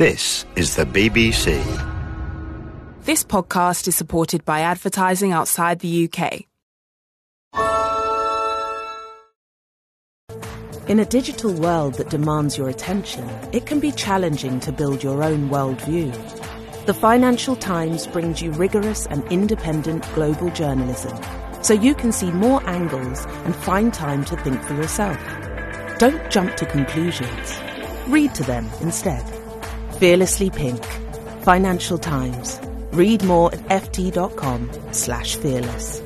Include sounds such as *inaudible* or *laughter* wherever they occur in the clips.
This is the BBC. This podcast is supported by advertising outside the UK. In a digital world that demands your attention, it can be challenging to build your own worldview. The Financial Times brings you rigorous and independent global journalism so you can see more angles and find time to think for yourself. Don't jump to conclusions. Read to them instead. Fearlessly Pink. Financial Times. Read more at ft.com slash fearless.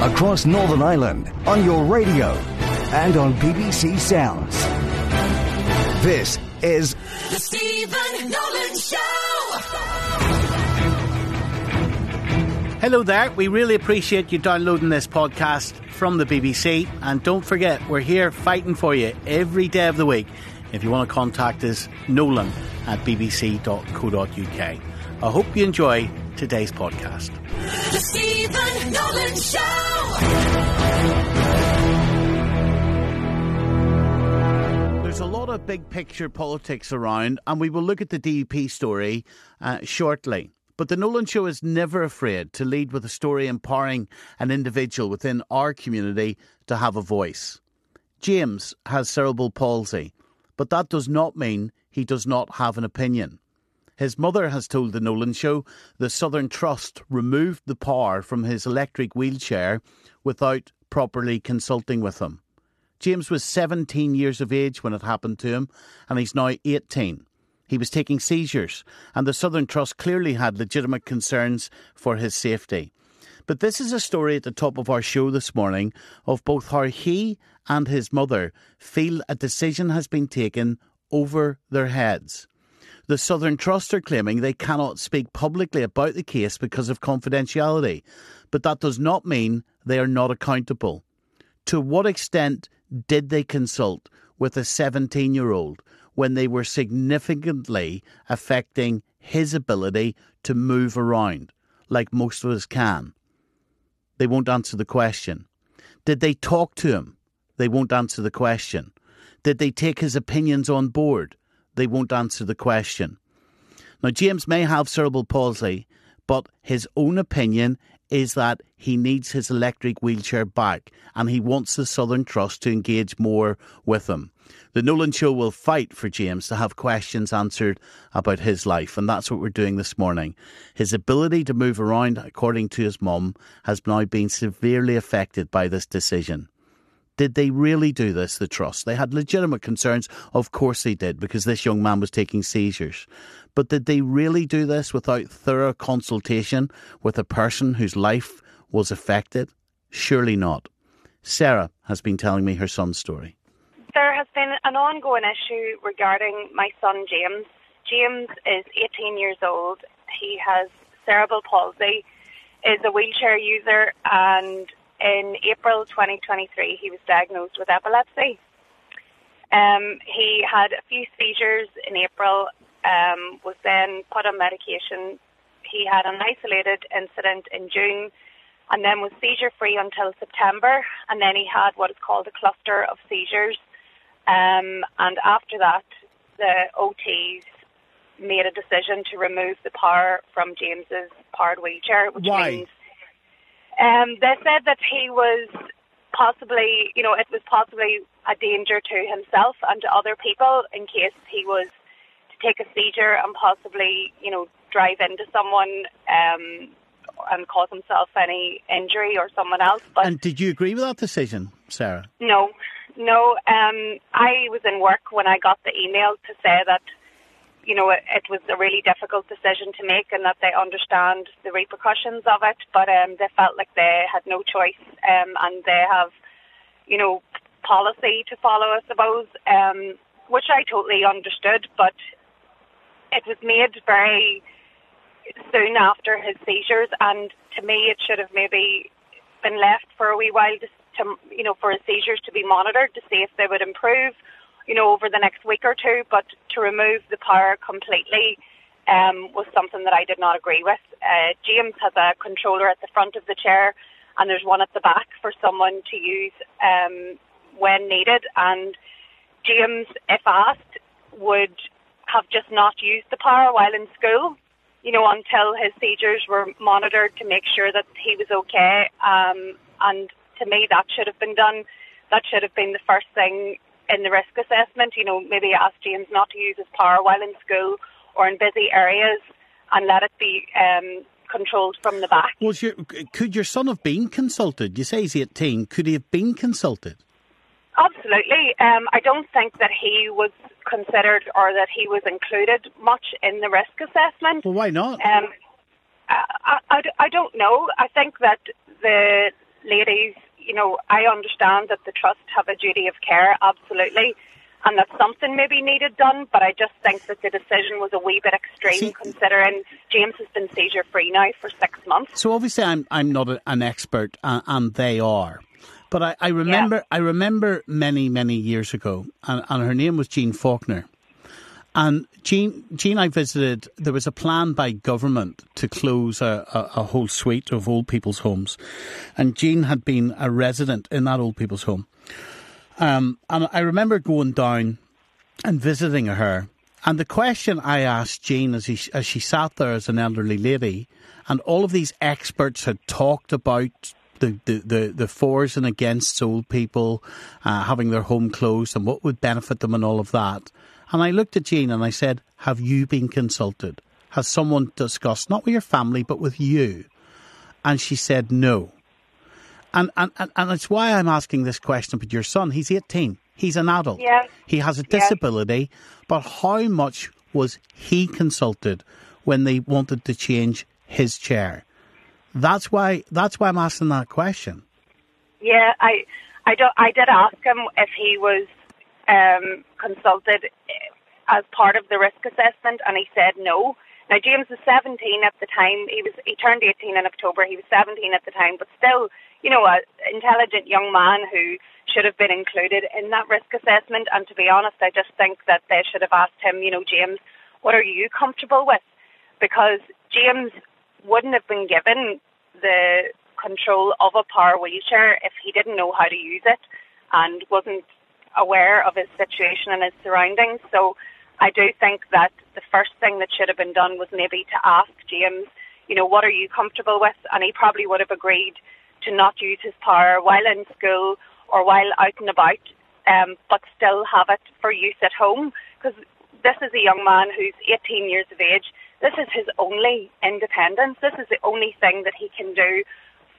across Northern Ireland on your radio and on BBC Sounds. This is The Stephen Nolan Show. Hello there. We really appreciate you downloading this podcast from the BBC. And don't forget, we're here fighting for you every day of the week. If you want to contact us, nolan at bbc.co.uk. I hope you enjoy today's podcast. The Stephen Nolan Show. There's a lot of big picture politics around, and we will look at the DUP story uh, shortly. But the Nolan Show is never afraid to lead with a story empowering an individual within our community to have a voice. James has cerebral palsy, but that does not mean he does not have an opinion. His mother has told the Nolan Show the Southern Trust removed the power from his electric wheelchair without properly consulting with him. James was 17 years of age when it happened to him, and he's now 18. He was taking seizures, and the Southern Trust clearly had legitimate concerns for his safety. But this is a story at the top of our show this morning of both how he and his mother feel a decision has been taken over their heads. The Southern Trust are claiming they cannot speak publicly about the case because of confidentiality, but that does not mean they are not accountable. To what extent did they consult with a 17 year old when they were significantly affecting his ability to move around, like most of us can? They won't answer the question. Did they talk to him? They won't answer the question. Did they take his opinions on board? They won't answer the question. Now, James may have cerebral palsy, but his own opinion is that he needs his electric wheelchair back and he wants the Southern Trust to engage more with him. The Nolan Show will fight for James to have questions answered about his life, and that's what we're doing this morning. His ability to move around, according to his mum, has now been severely affected by this decision. Did they really do this, the Trust? They had legitimate concerns. Of course they did, because this young man was taking seizures. But did they really do this without thorough consultation with a person whose life was affected? Surely not. Sarah has been telling me her son's story. An ongoing issue regarding my son James. James is 18 years old. He has cerebral palsy, is a wheelchair user, and in April 2023 he was diagnosed with epilepsy. Um, he had a few seizures in April, um, was then put on medication. He had an isolated incident in June and then was seizure free until September. And then he had what is called a cluster of seizures. Um, and after that, the OTs made a decision to remove the power from James's powered wheelchair, which Why? means um, they said that he was possibly, you know, it was possibly a danger to himself and to other people in case he was to take a seizure and possibly, you know, drive into someone um, and cause himself any injury or someone else. But And did you agree with that decision, Sarah? no, no. Um, I was in work when I got the email to say that, you know, it, it was a really difficult decision to make and that they understand the repercussions of it, but um, they felt like they had no choice um, and they have, you know, policy to follow, I suppose, um, which I totally understood, but it was made very soon after his seizures, and to me, it should have maybe been left for a wee while to, to you know, for his seizures to be monitored to see if they would improve, you know, over the next week or two. But to remove the power completely um, was something that I did not agree with. Uh, James has a controller at the front of the chair, and there's one at the back for someone to use um, when needed. And James, if asked, would have just not used the power while in school, you know, until his seizures were monitored to make sure that he was okay. Um, and to me, that should have been done. That should have been the first thing in the risk assessment. You know, maybe ask James not to use his power while in school or in busy areas and let it be um, controlled from the back. Was your, could your son have been consulted? You say he's 18. Could he have been consulted? Absolutely. Um, I don't think that he was considered or that he was included much in the risk assessment. Well, why not? Um, I, I, I don't know. I think that the ladies, you know, I understand that the trust have a duty of care, absolutely, and that something maybe needed done, but I just think that the decision was a wee bit extreme See- considering James has been seizure free now for six months. So obviously, I'm I'm not a, an expert, uh, and they are. But I, I remember I remember many many years ago, and, and her name was Jean Faulkner. And Jean, Jean, I visited. There was a plan by government to close a, a, a whole suite of old people's homes, and Jean had been a resident in that old people's home. Um, and I remember going down and visiting her. And the question I asked Jean as, he, as she sat there as an elderly lady, and all of these experts had talked about the, the, the, the fors and against old people uh, having their home closed and what would benefit them and all of that. And I looked at Jean and I said, Have you been consulted? Has someone discussed, not with your family, but with you? And she said, No. And, and, and, and it's why I'm asking this question But your son. He's 18. He's an adult. Yeah. He has a disability. Yeah. disability, but how much was he consulted when they wanted to change his chair? That's why that's why I'm asking that question. Yeah, I, I don't. I did ask him if he was um, consulted eh, as part of the risk assessment, and he said no. Now James was 17 at the time. He was he turned 18 in October. He was 17 at the time, but still, you know, a intelligent young man who should have been included in that risk assessment. And to be honest, I just think that they should have asked him, you know, James, what are you comfortable with? Because James wouldn't have been given the control of a power wheelchair if he didn't know how to use it and wasn't aware of his situation and his surroundings. So I do think that the first thing that should have been done was maybe to ask James, you know, what are you comfortable with? And he probably would have agreed to not use his power while in school or while out and about, um, but still have it for use at home. Because this is a young man who's 18 years of age. This is his only independence. This is the only thing that he can do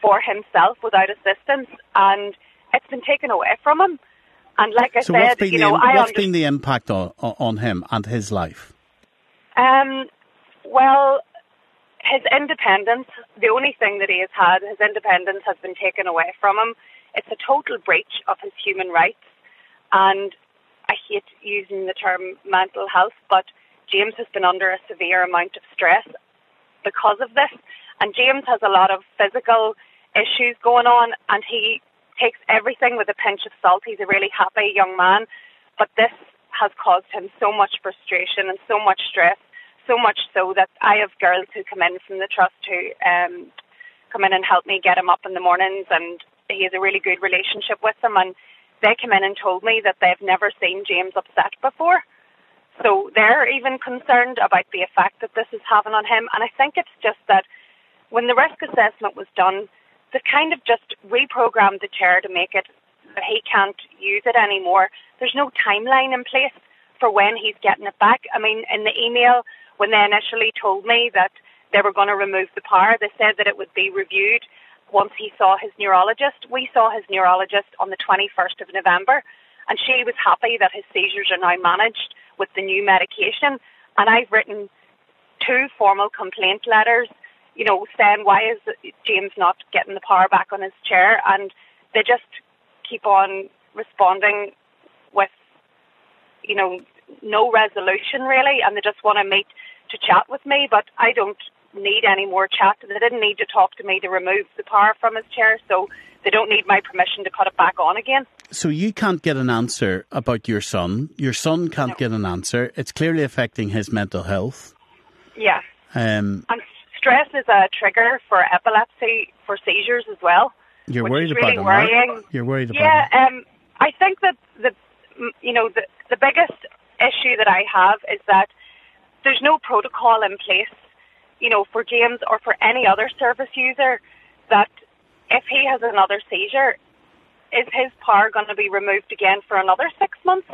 for himself without assistance, and it's been taken away from him. And like I So what's said, been you the know, I what's been the impact on, on him and his life? Um, well, his independence, the only thing that he has had, his independence has been taken away from him. It's a total breach of his human rights. And I hate using the term mental health, but James has been under a severe amount of stress because of this. And James has a lot of physical issues going on, and he takes everything with a pinch of salt. He's a really happy young man, but this has caused him so much frustration and so much stress, so much so that I have girls who come in from the trust who um, come in and help me get him up in the mornings, and he has a really good relationship with them. And they came in and told me that they've never seen James upset before. So they're even concerned about the effect that this is having on him. And I think it's just that when the risk assessment was done, they kind of just reprogrammed the chair to make it that he can't use it anymore. There's no timeline in place for when he's getting it back. I mean, in the email, when they initially told me that they were going to remove the power, they said that it would be reviewed once he saw his neurologist. We saw his neurologist on the 21st of November, and she was happy that his seizures are now managed with the new medication. And I've written two formal complaint letters, you know, saying why is James not getting the power back on his chair, and they just keep on responding with, you know, no resolution really, and they just want to meet to chat with me, but I don't need any more chat. They didn't need to talk to me to remove the power from his chair, so they don't need my permission to cut it back on again. So you can't get an answer about your son. Your son can't get an answer. It's clearly affecting his mental health. Yeah. Um, And stress is a trigger for epilepsy, for seizures as well. You're worried about really him, worrying. right? You're worried about yeah, him. um, I think that the you know the the biggest issue that I have is that there's no protocol in place, you know, for James or for any other service user that if he has another seizure, is his power going to be removed again for another six months?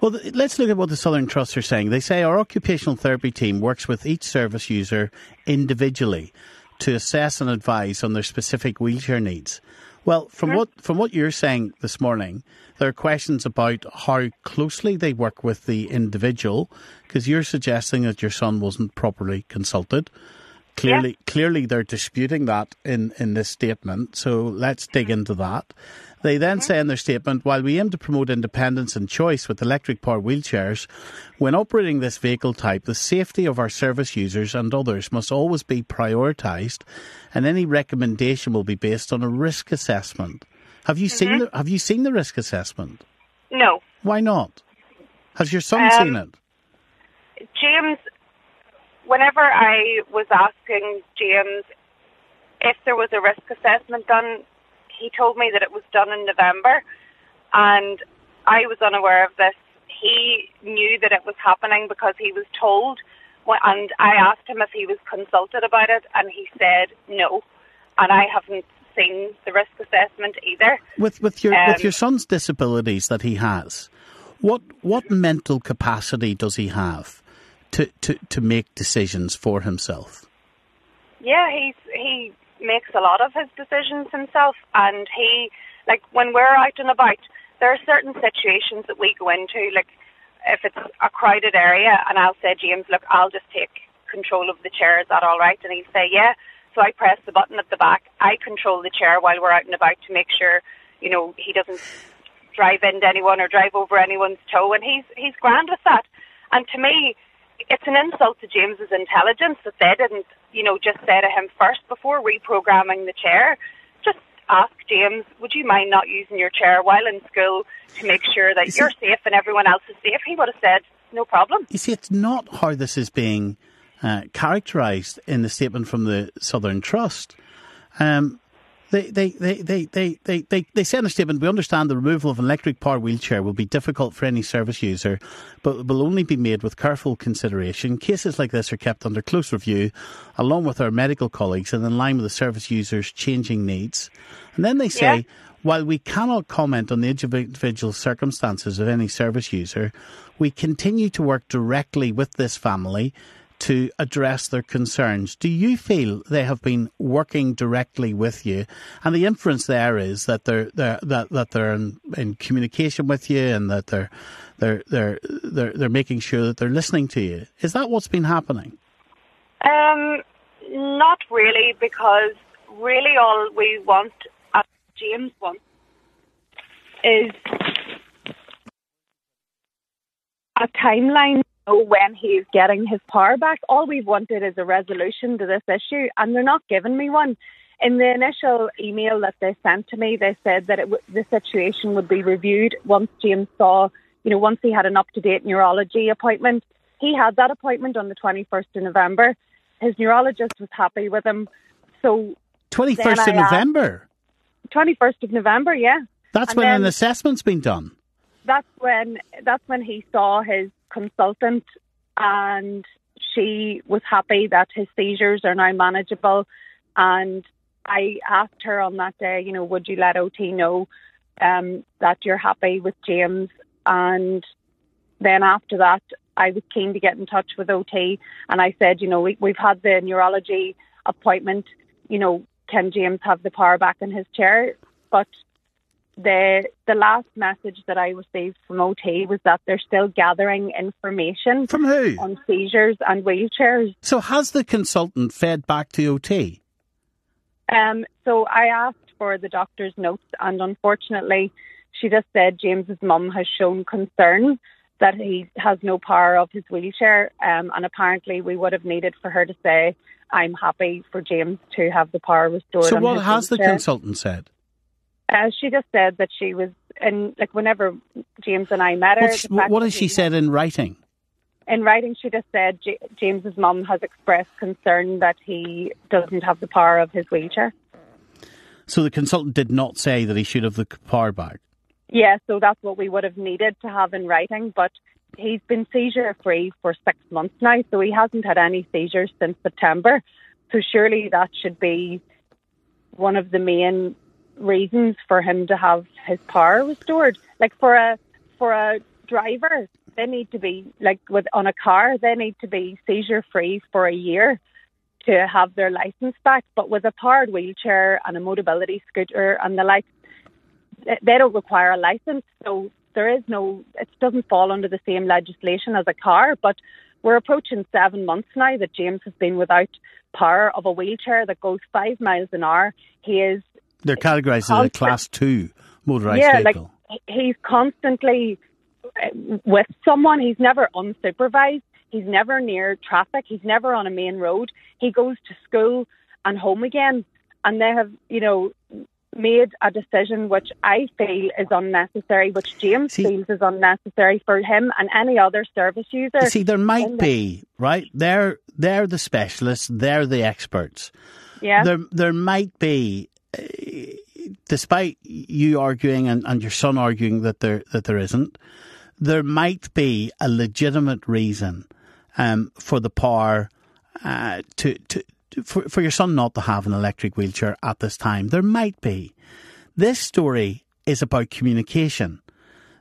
Well, let's look at what the Southern Trust are saying. They say our occupational therapy team works with each service user individually to assess and advise on their specific wheelchair needs. Well, from what from what you're saying this morning, there are questions about how closely they work with the individual, because you're suggesting that your son wasn't properly consulted. Clearly, clearly they're disputing that in, in this statement. So let's dig into that. They then say in their statement, while we aim to promote independence and choice with electric powered wheelchairs, when operating this vehicle type, the safety of our service users and others must always be prioritised, and any recommendation will be based on a risk assessment. Have you seen the, Have you seen the risk assessment? No. Why not? Has your son Um, seen it? James, whenever I was asking James if there was a risk assessment done, he told me that it was done in November, and I was unaware of this. He knew that it was happening because he was told, and I asked him if he was consulted about it, and he said no, and I haven't seen the risk assessment either. With with your Um, with your son's disabilities that he has, what what mental capacity does he have to, to, to make decisions for himself? Yeah, he's he makes a lot of his decisions himself, and he like when we're out and about, there are certain situations that we go into, like if it's a crowded area, and I'll say, James, look, I'll just take control of the chair. Is that all right? And he'll say, yeah. So I press the button at the back. I control the chair while we're out and about to make sure, you know, he doesn't drive into anyone or drive over anyone's toe, and he's he's grand with that. And to me, it's an insult to James's intelligence that they didn't, you know, just say to him first before reprogramming the chair. Just ask James, would you mind not using your chair while in school to make sure that you're safe and everyone else is safe? He would have said, no problem. You see, it's not how this is being uh, characterised in the statement from the Southern Trust. Um, they, they, they, they, they, they, they, they say in a statement, we understand the removal of an electric power wheelchair will be difficult for any service user, but will only be made with careful consideration. Cases like this are kept under close review, along with our medical colleagues, and in line with the service user's changing needs. And then they say, Yeah. while we cannot comment on the individual circumstances of any service user, we continue to work directly with this family to address their concerns. Do you feel they have been working directly with you? And the inference there is that they're, they're that, that they're in, in communication with you and that they're they're they're they're they're making sure that they're listening to you. Is that what's been happening? Um, not really, because really all we want, as James wants, is a timeline know when he's getting his power back. All we've wanted is a resolution to this issue, and they're not giving me one. In the initial email that they sent to me, they said that it w- the situation would be reviewed once James saw, you know, once he had an up-to-date neurology appointment. He had that appointment on the 21st of November. His neurologist was happy with him. So, Twenty Then first I of asked- November. 21st of November, yeah. That's and when an assessment's been done. that's when that's when he saw his consultant and she was happy that his seizures are now manageable. And I asked her on that day, you know, would you let OT know um, that you're happy with James? And then after that I was keen to get in touch with OT and I said, you know, we, we've had the neurology appointment, you know, can James have the power back in his chair? But the the last message that I received from OT was that they're still gathering information From who? on seizures and wheelchairs. So has the consultant fed back to OT? Um, so I asked for the doctor's notes, and unfortunately, she just said James's mum has shown concern that he has no power of his wheelchair, um, and apparently we would have needed for her to say, "I'm happy for James to have the power restored." So what has the consultant said? Uh, she just said that she was, and like whenever James and I met her, What's, what has she said in writing? in writing, she just said J- James's mum has expressed concern that he doesn't have the power of his wheelchair. So the consultant did not say that he should have the power back. Yeah, so that's what we would have needed to have in writing. But he's been seizure free for six months now, so he hasn't had any seizures since September. So surely that should be one of the main reasons for him to have his power restored. Like for a for a driver, they need to be like with on a car, they need to be seizure free for a year to have their license back. But with a powered wheelchair and a mobility scooter and the like, they don't require a license. So there is no, it doesn't fall under the same legislation as a car. But we're approaching seven months now that James has been without power of a wheelchair that goes five miles an hour. He is. They're categorised as a class two motorised yeah, vehicle. like he's constantly uh, with someone. He's never unsupervised. He's never near traffic. He's never on a main road. He goes to school and home again. And they have, you know, made a decision which I feel is unnecessary, which James See- feels is unnecessary for him and any other service user. See, there might be right. They're they're the specialists. They're the experts. yeah. There there might be, despite you arguing and, and your son arguing that there that there isn't, there might be a legitimate reason um, for the power uh, to to. For, for your son not to have an electric wheelchair at this time, there might be. This story is about communication.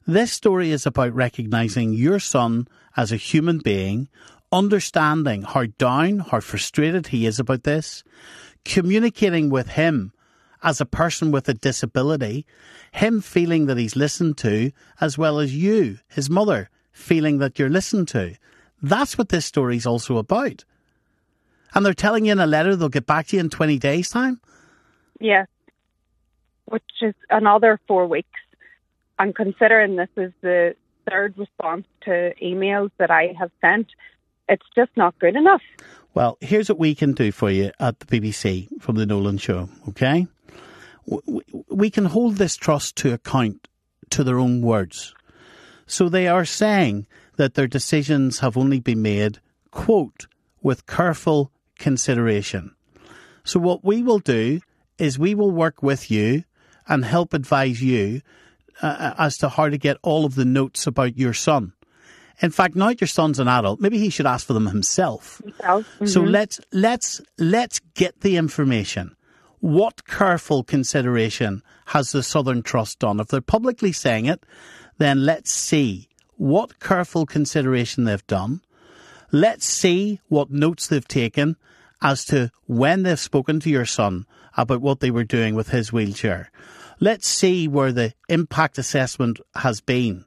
This story is about recognizing your son as a human being, understanding how down, how frustrated he is about this, communicating with him as a person with a disability, him feeling that he's listened to, as well as you, his mother, feeling that you're listened to. That's what this story is also about. And they're telling you in a letter they'll get back to you in 20 days' time. Yeah. Which is another four weeks. And considering this is the third response to emails that I have sent, it's just not good enough. Well, here's what we can do for you at the BBC from the Nolan Show, okay? We can hold this trust to account to their own words. So they are saying that their decisions have only been made, quote, with careful consideration. So what we will do is we will work with you and help advise you uh, as to how to get all of the notes about your son. In fact, now your son's an adult, maybe he should ask for them himself. So, So let's let's let's get the information. What careful consideration has the Southern Trust done? If they're publicly saying it, then let's see what careful consideration they've done. Let's see what notes they've taken as to when they've spoken to your son about what they were doing with his wheelchair. Let's see where the impact assessment has been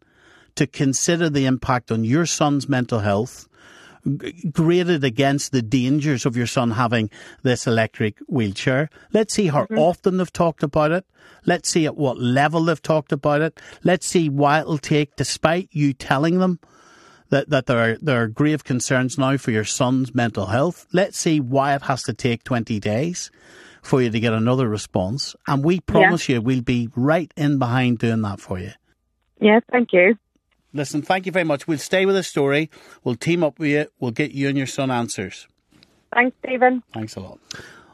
to consider the impact on your son's mental health, graded against the dangers of your son having this electric wheelchair. Let's see how mm-hmm. often they've talked about it. Let's see at what level they've talked about it. Let's see why it'll take, despite you telling them that, that there are there are grave concerns now for your son's mental health. Let's see why it has to take twenty days for you to get another response. And we promise you we'll be right in behind doing that for you. yeah, thank you. Listen, thank you very much. We'll stay with the story. We'll team up with you. We'll get you and your son answers. Thanks, Stephen. Thanks a lot.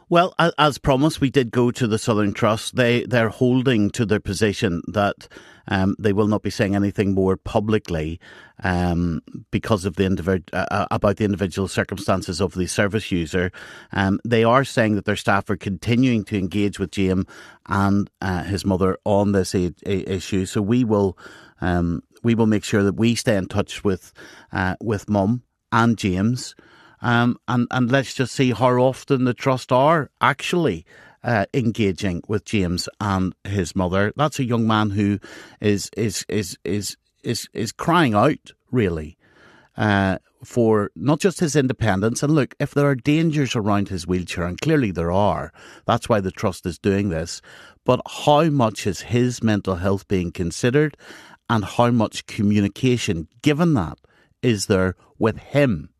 Well, as promised, we did go to the Southern Trust. They they're holding to their position that um, they will not be saying anything more publicly um, because of the individ- uh, about the individual circumstances of the service user. Um, they are saying that their staff are continuing to engage with James and uh, his mother on this i- i- issue. So we will um, we will make sure that we stay in touch with uh, with Mum and James. Um, and, and let's just see how often the trust are actually uh, engaging with James and his mother. That's a young man who is is is is is, is crying out really uh, for not just his independence. And look, if there are dangers around his wheelchair, and clearly there are, that's why the trust is doing this. But how much is his mental health being considered, and how much communication, given that, is there with him?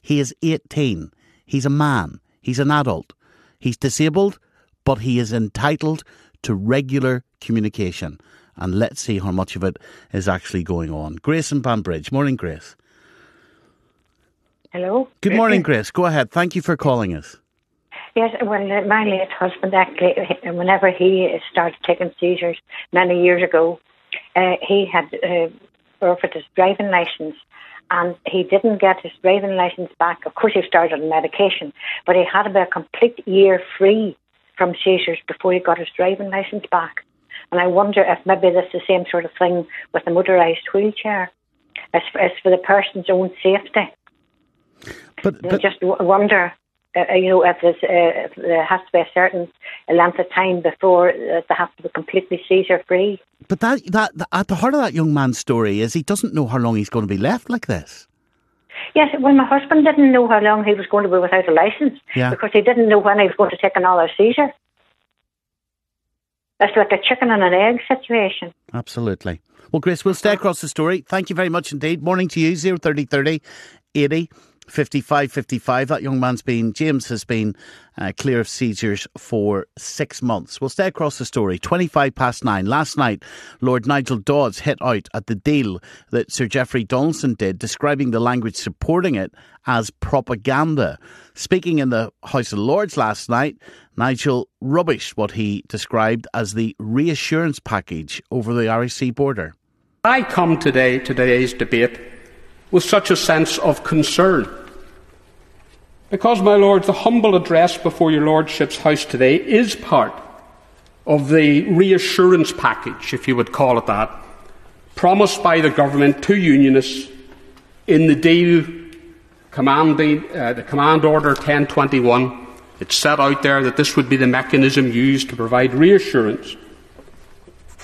He is 18. He's a man. He's an adult. He's disabled, but he is entitled to regular communication. And let's see how much of it is actually going on. Grace and Banbridge. Morning, Grace. Hello. Good morning, Grace. Go ahead. Thank you for calling us. Yes, well, my late husband actually, whenever he started taking seizures many years ago, uh, he had uh, offered his driving license and he didn't get his driving license back. Of course, he started on medication, but he had about a complete year free from seizures before he got his driving license back. And I wonder if maybe that's the same sort of thing with a motorised wheelchair. It's, it's for the person's own safety. But, but I just wonder, uh, you know, if, uh, if there has to be a certain length of time before uh, they have to be completely seizure free. but that, that at the heart of that young man's story is he doesn't know how long he's going to be left like this. Yes, well, my husband didn't know how long he was going to be without a license Yeah. because he didn't know when he was going to take another seizure. It's like a chicken and an egg situation. Absolutely. Well, Grace, we'll stay across the story. Thank you very much indeed. Morning to you, 03030 80 55 55. That young man's been, James has been uh, clear of seizures for six months. We'll stay across the story. 25 past nine. Last night, Lord Nigel Dodds hit out at the deal that Sir Jeffrey Donaldson did, describing the language supporting it as propaganda. Speaking in the House of Lords last night, Nigel rubbished what he described as the reassurance package over the Irish Sea border. I come today to today's debate with such a sense of concern. Because, my lords, the humble address before your lordship's house today is part of the reassurance package, if you would call it that, promised by the government to unionists in the deal commanding uh, the command order 1021. It set out there that this would be the mechanism used to provide reassurance.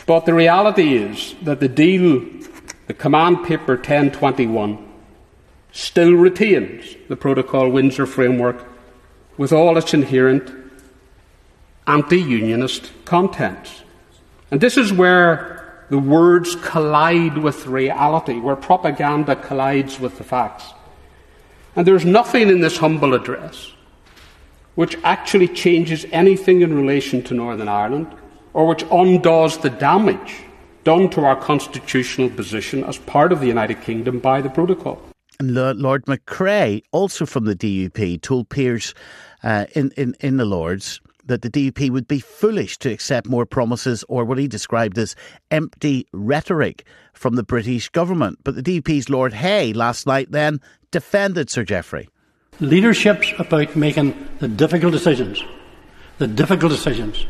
But the reality is that the deal, the command paper 1021, still retains the Protocol Windsor framework with all its inherent anti unionist contents. And this is where the words collide with reality, where propaganda collides with the facts. And there's nothing in this humble address which actually changes anything in relation to Northern Ireland or which undoes the damage done to our constitutional position as part of the United Kingdom by the protocol. And Lord McCrea, also from the DUP, told peers uh, in, in, in the Lords that the DUP would be foolish to accept more promises or what he described as empty rhetoric from the British government. But the DUP's Lord Hay last night then defended Sir Jeffrey. Leadership's about making the difficult decisions. The difficult decisions.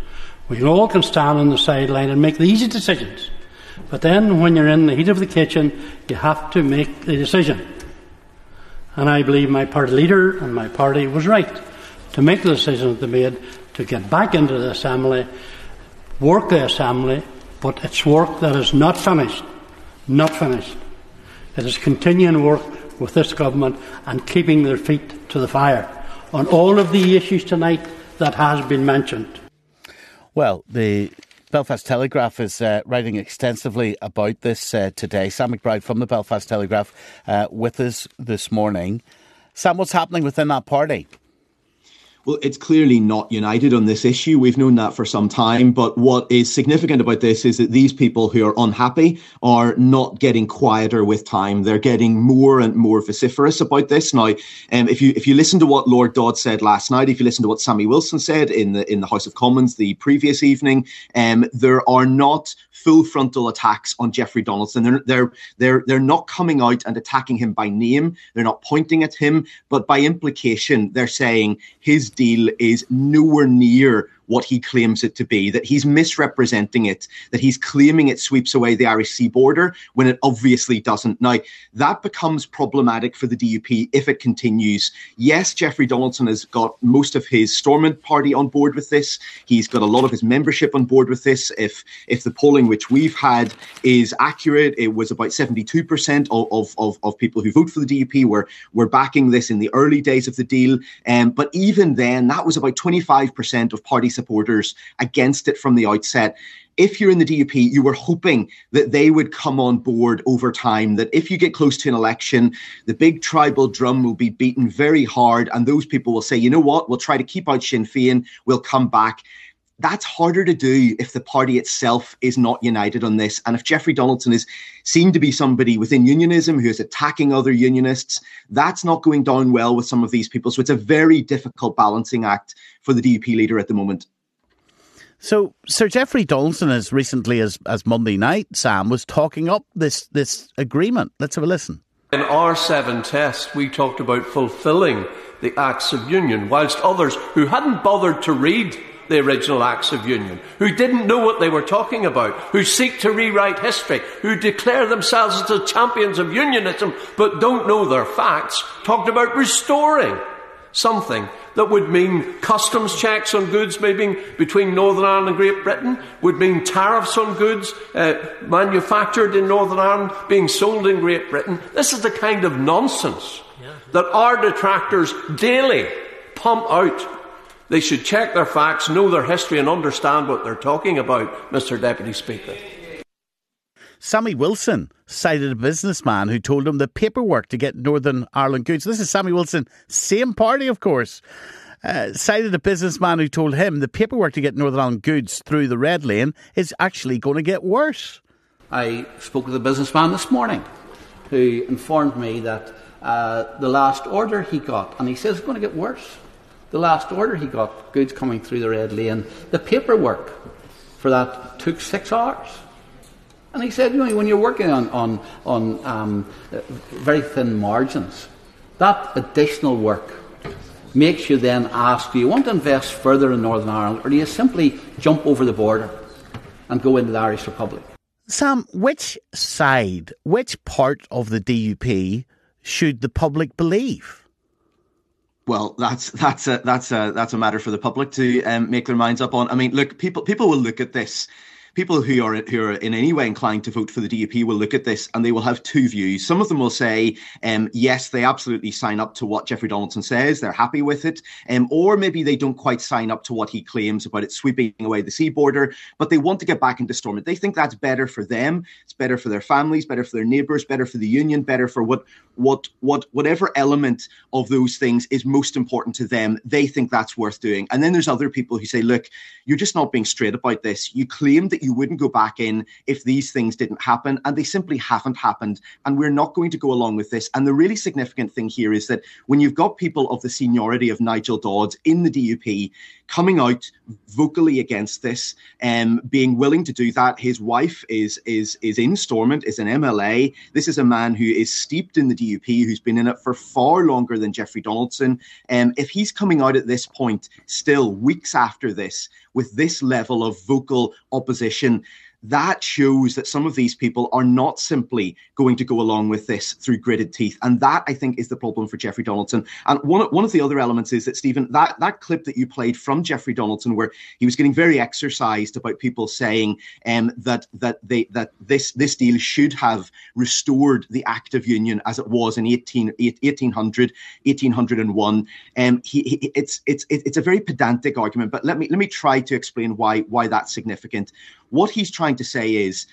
We all can stand on the sideline and make the easy decisions. But then, when you're in the heat of the kitchen, you have to make the decision. And I believe my party leader and my party was right to make the decision that they made to get back into the Assembly, work the Assembly, but it's work that is not finished. Not finished. It is continuing work with this government and keeping their feet to the fire on all of the issues tonight that has been mentioned. Well, the Belfast Telegraph is uh, writing extensively about this uh, today. Sam McBride from the Belfast Telegraph uh, with us this morning. Sam, what's happening within that party? Well, it's clearly not united on this issue. We've known that for some time. But what is significant about this is that these people who are unhappy are not getting quieter with time. They're getting more and more vociferous about this. Now, um, if you if you listen to what Lord Dodd said last night, if you listen to what Sammy Wilson said in the in the House of Commons the previous evening, um, there are not full frontal attacks on Jeffrey Donaldson. They're they're they're they're not coming out and attacking him by name. They're not pointing at him, but by implication, they're saying his deal is nowhere near what he claims it to be, that he's misrepresenting it, that he's claiming it sweeps away the Irish sea border when it obviously doesn't. Now, that becomes problematic for the DUP if it continues. Yes, Jeffrey Donaldson has got most of his Stormont party on board with this. He's got a lot of his membership on board with this. If if the polling which we've had is accurate, it was about 72% of, of, of, people who vote for the DUP were, were backing this in the early days of the deal. Um, but even then, that was about 25% of party supporters against it from the outset. If you're in the DUP, you were hoping that they would come on board over time, that if you get close to an election, the big tribal drum will be beaten very hard, and those people will say, you know what, we'll try to keep out Sinn Féin, we'll come back that's harder to do if the party itself is not united on this. And if Jeffrey Donaldson is seen to be somebody within unionism who is attacking other unionists, that's not going down well with some of these people. So it's a very difficult balancing act for the DUP leader at the moment. So Sir Jeffrey Donaldson, as recently as, as Monday night, Sam was talking up this this agreement. Let's have a listen. In our seven tests, we talked about fulfilling the acts of union, whilst others who hadn't bothered to read the original acts of union, who didn't know what they were talking about, who seek to rewrite history, who declare themselves as the champions of unionism but don't know their facts, talked about restoring something that would mean customs checks on goods maybe between Northern Ireland and Great Britain, would mean tariffs on goods uh, manufactured in Northern Ireland being sold in Great Britain. This is the kind of nonsense yeah. that our detractors daily pump out. They should check their facts, know their history, and understand what they're talking about, Mr. Deputy Speaker. Sammy Wilson cited a businessman who told him the paperwork to get Northern Ireland goods. This is Sammy Wilson, same party, of course. Uh, cited a businessman who told him the paperwork to get Northern Ireland goods through the red lane is actually going to get worse. I spoke with a businessman this morning who informed me that uh, the last order he got, and he says it's going to get worse. The last order he got, goods coming through the red lane, the paperwork for that took six hours. And he said, you know, when you're working on, on, on um, very thin margins, that additional work makes you then ask, do you want to invest further in Northern Ireland, or do you simply jump over the border and go into the Irish Republic? Sam, which side, which part of the DUP should the public believe? Well, that's that's a that's a that's a matter for the public to um, make their minds up on. I mean, look, people people will look at this people who are who are in any way inclined to vote for the DUP will look at this and they will have two views. Some of them will say, um, yes, they absolutely sign up to what Jeffrey Donaldson says, they're happy with it, um, or maybe they don't quite sign up to what he claims about it sweeping away the sea border, but they want to get back into Stormont. They think that's better for them, it's better for their families, better for their neighbours, better for the union, better for what what what whatever element of those things is most important to them. They think that's worth doing. And then there's other people who say, look, you're just not being straight about this. You claim that you wouldn't go back in if these things didn't happen, and they simply haven't happened. And we're not going to go along with this. And the really significant thing here is that when you've got people of the seniority of Nigel Dodds in the DUP coming out vocally against this, um, being willing to do that, his wife is is is in Stormont, is an MLA. This is a man who is steeped in the DUP, who's been in it for far longer than Jeffrey Donaldson. Um, if he's coming out at this point, still weeks after this, with this level of vocal opposition that shows that some of these people are not simply going to go along with this through gritted teeth. And that, I think, is the problem for Jeffrey Donaldson. And one, one of the other elements is that, Stephen, that, that clip that you played from Jeffrey Donaldson, where he was getting very exercised about people saying um, that that they that this this deal should have restored the act of union as it was in 18, 1800, 1801. Um, he, he, it's, it's, it's a very pedantic argument, but let me, let me try to explain why, why that's significant. What he's trying to say is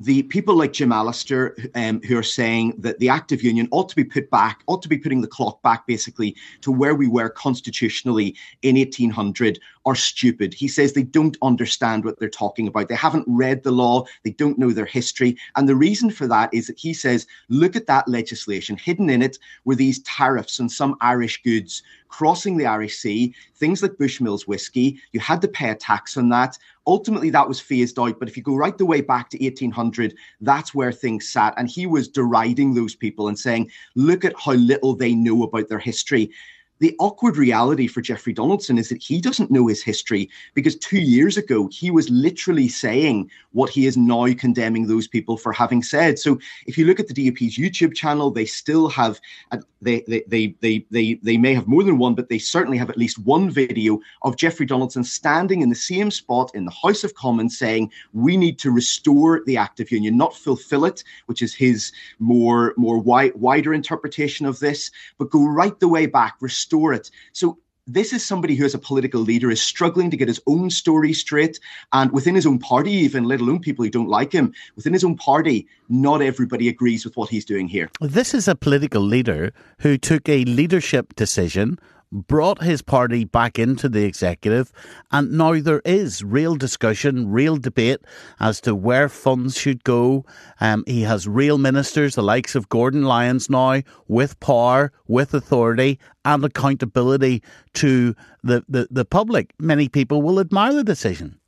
the people like Jim Allister, um, who are saying that the Act of Union ought to be put back, ought to be putting the clock back basically to where we were constitutionally in 1800, are stupid. He says they don't understand what they're talking about. They haven't read the law, they don't know their history. And the reason for that is that he says, look at that legislation. Hidden in it were these tariffs on some Irish goods crossing the Irish Sea, things like Bushmills whiskey. You had to pay a tax on that. Ultimately, that was phased out. But if you go right the way back to 1800, that's where things sat. And he was deriding those people and saying, look at how little they know about their history. The awkward reality for Jeffrey Donaldson is that he doesn't know his history because two years ago he was literally saying what he is now condemning those people for having said. So if you look at the DUP's YouTube channel, they still have uh, they they they they they, they may have more than one, but they certainly have at least one video of Jeffrey Donaldson standing in the same spot in the House of Commons saying we need to restore the Act of Union, not fulfill it, which is his more more wide, wider interpretation of this, but go right the way back, restore it. So this is somebody who, as a political leader, is struggling to get his own story straight. And within his own party, even, let alone people who don't like him, within his own party, not everybody agrees with what he's doing here. This is a political leader who took a leadership decision brought his party back into the executive, and now there is real discussion, real debate as to where funds should go. Um, he has real ministers, the likes of Gordon Lyons now, with power, with authority, and accountability to the, the, the public. Many people will admire the decision.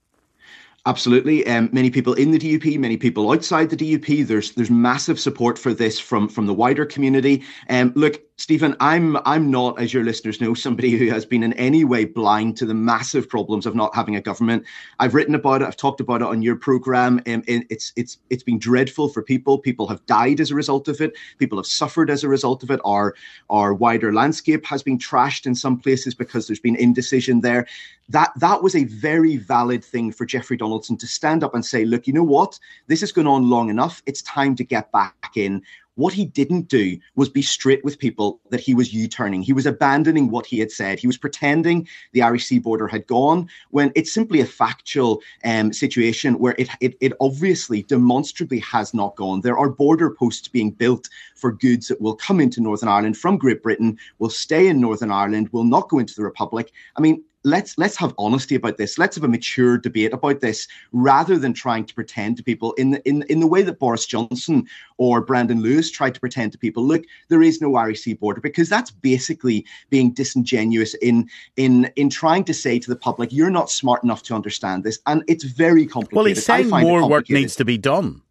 Absolutely. Um, many people in the DUP, many people outside the DUP. There's there's massive support for this from from the wider community. Um, look, Stephen, I'm I'm not, as your listeners know, somebody who has been in any way blind to the massive problems of not having a government. I've written about it. I've talked about it on your program. Um, it's it's it's been dreadful for people. People have died as a result of it. People have suffered as a result of it. Our our wider landscape has been trashed in some places because there's been indecision there. That that was a very valid thing for Jeffrey Donaldson to stand up and say, look, you know what? This has gone on long enough. It's time to get back in. What he didn't do was be straight with people that he was U turning. He was abandoning what he had said. He was pretending the Irish sea border had gone when it's simply a factual um, situation where it, it, it obviously demonstrably has not gone. There are border posts being built for goods that will come into Northern Ireland from Great Britain, will stay in Northern Ireland, will not go into the Republic. I mean, let's let's have honesty about this. Let's have a mature debate about this rather than trying to pretend to people in the, in in the way that Boris Johnson or Brandon Lewis tried to pretend to people. Look, there is no sea border because that's basically being disingenuous in in in trying to say to the public, you're not smart enough to understand this, and it's very complicated. Well, he's saying more work needs to be done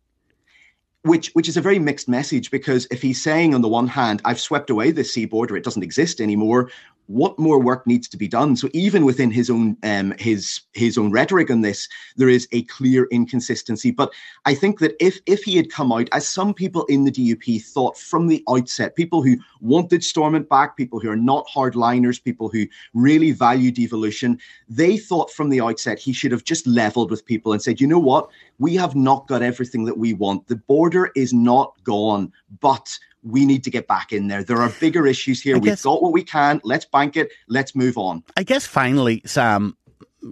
which which is a very mixed message because if he's saying on the one hand I've swept away this sea border it doesn't exist anymore what more work needs to be done? So even within his own um, his his own rhetoric on this there is a clear inconsistency. But i think that if if he had come out as some people in the dup thought from the outset people who wanted stormont back people who are not hardliners people who really value devolution they thought from the outset he should have just leveled with people and said you know what? We have not got everything that we want. The border is not gone but we need to get back in there. There are bigger issues here. We've got what we can. Let's bank it. Let's move on. I guess finally, Sam,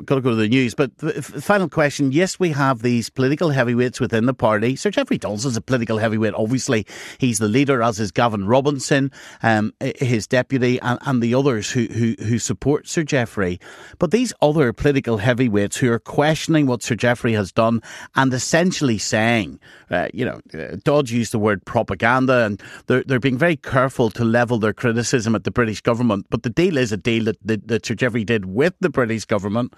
got to go to the news. But the final question: Yes, we have these political heavyweights within the party. Sir Jeffrey Donaldson is a political heavyweight. Obviously, he's the leader, as is Gavin Robinson, um, his deputy, and, and the others who, who who support Sir Jeffrey. But these other political heavyweights who are questioning what Sir Jeffrey has done and essentially saying, uh, you know, uh, Dodds used the word propaganda, and they're they're being very careful to level their criticism at the British government. But the deal is a deal that, that, that Sir Jeffrey did with the British government.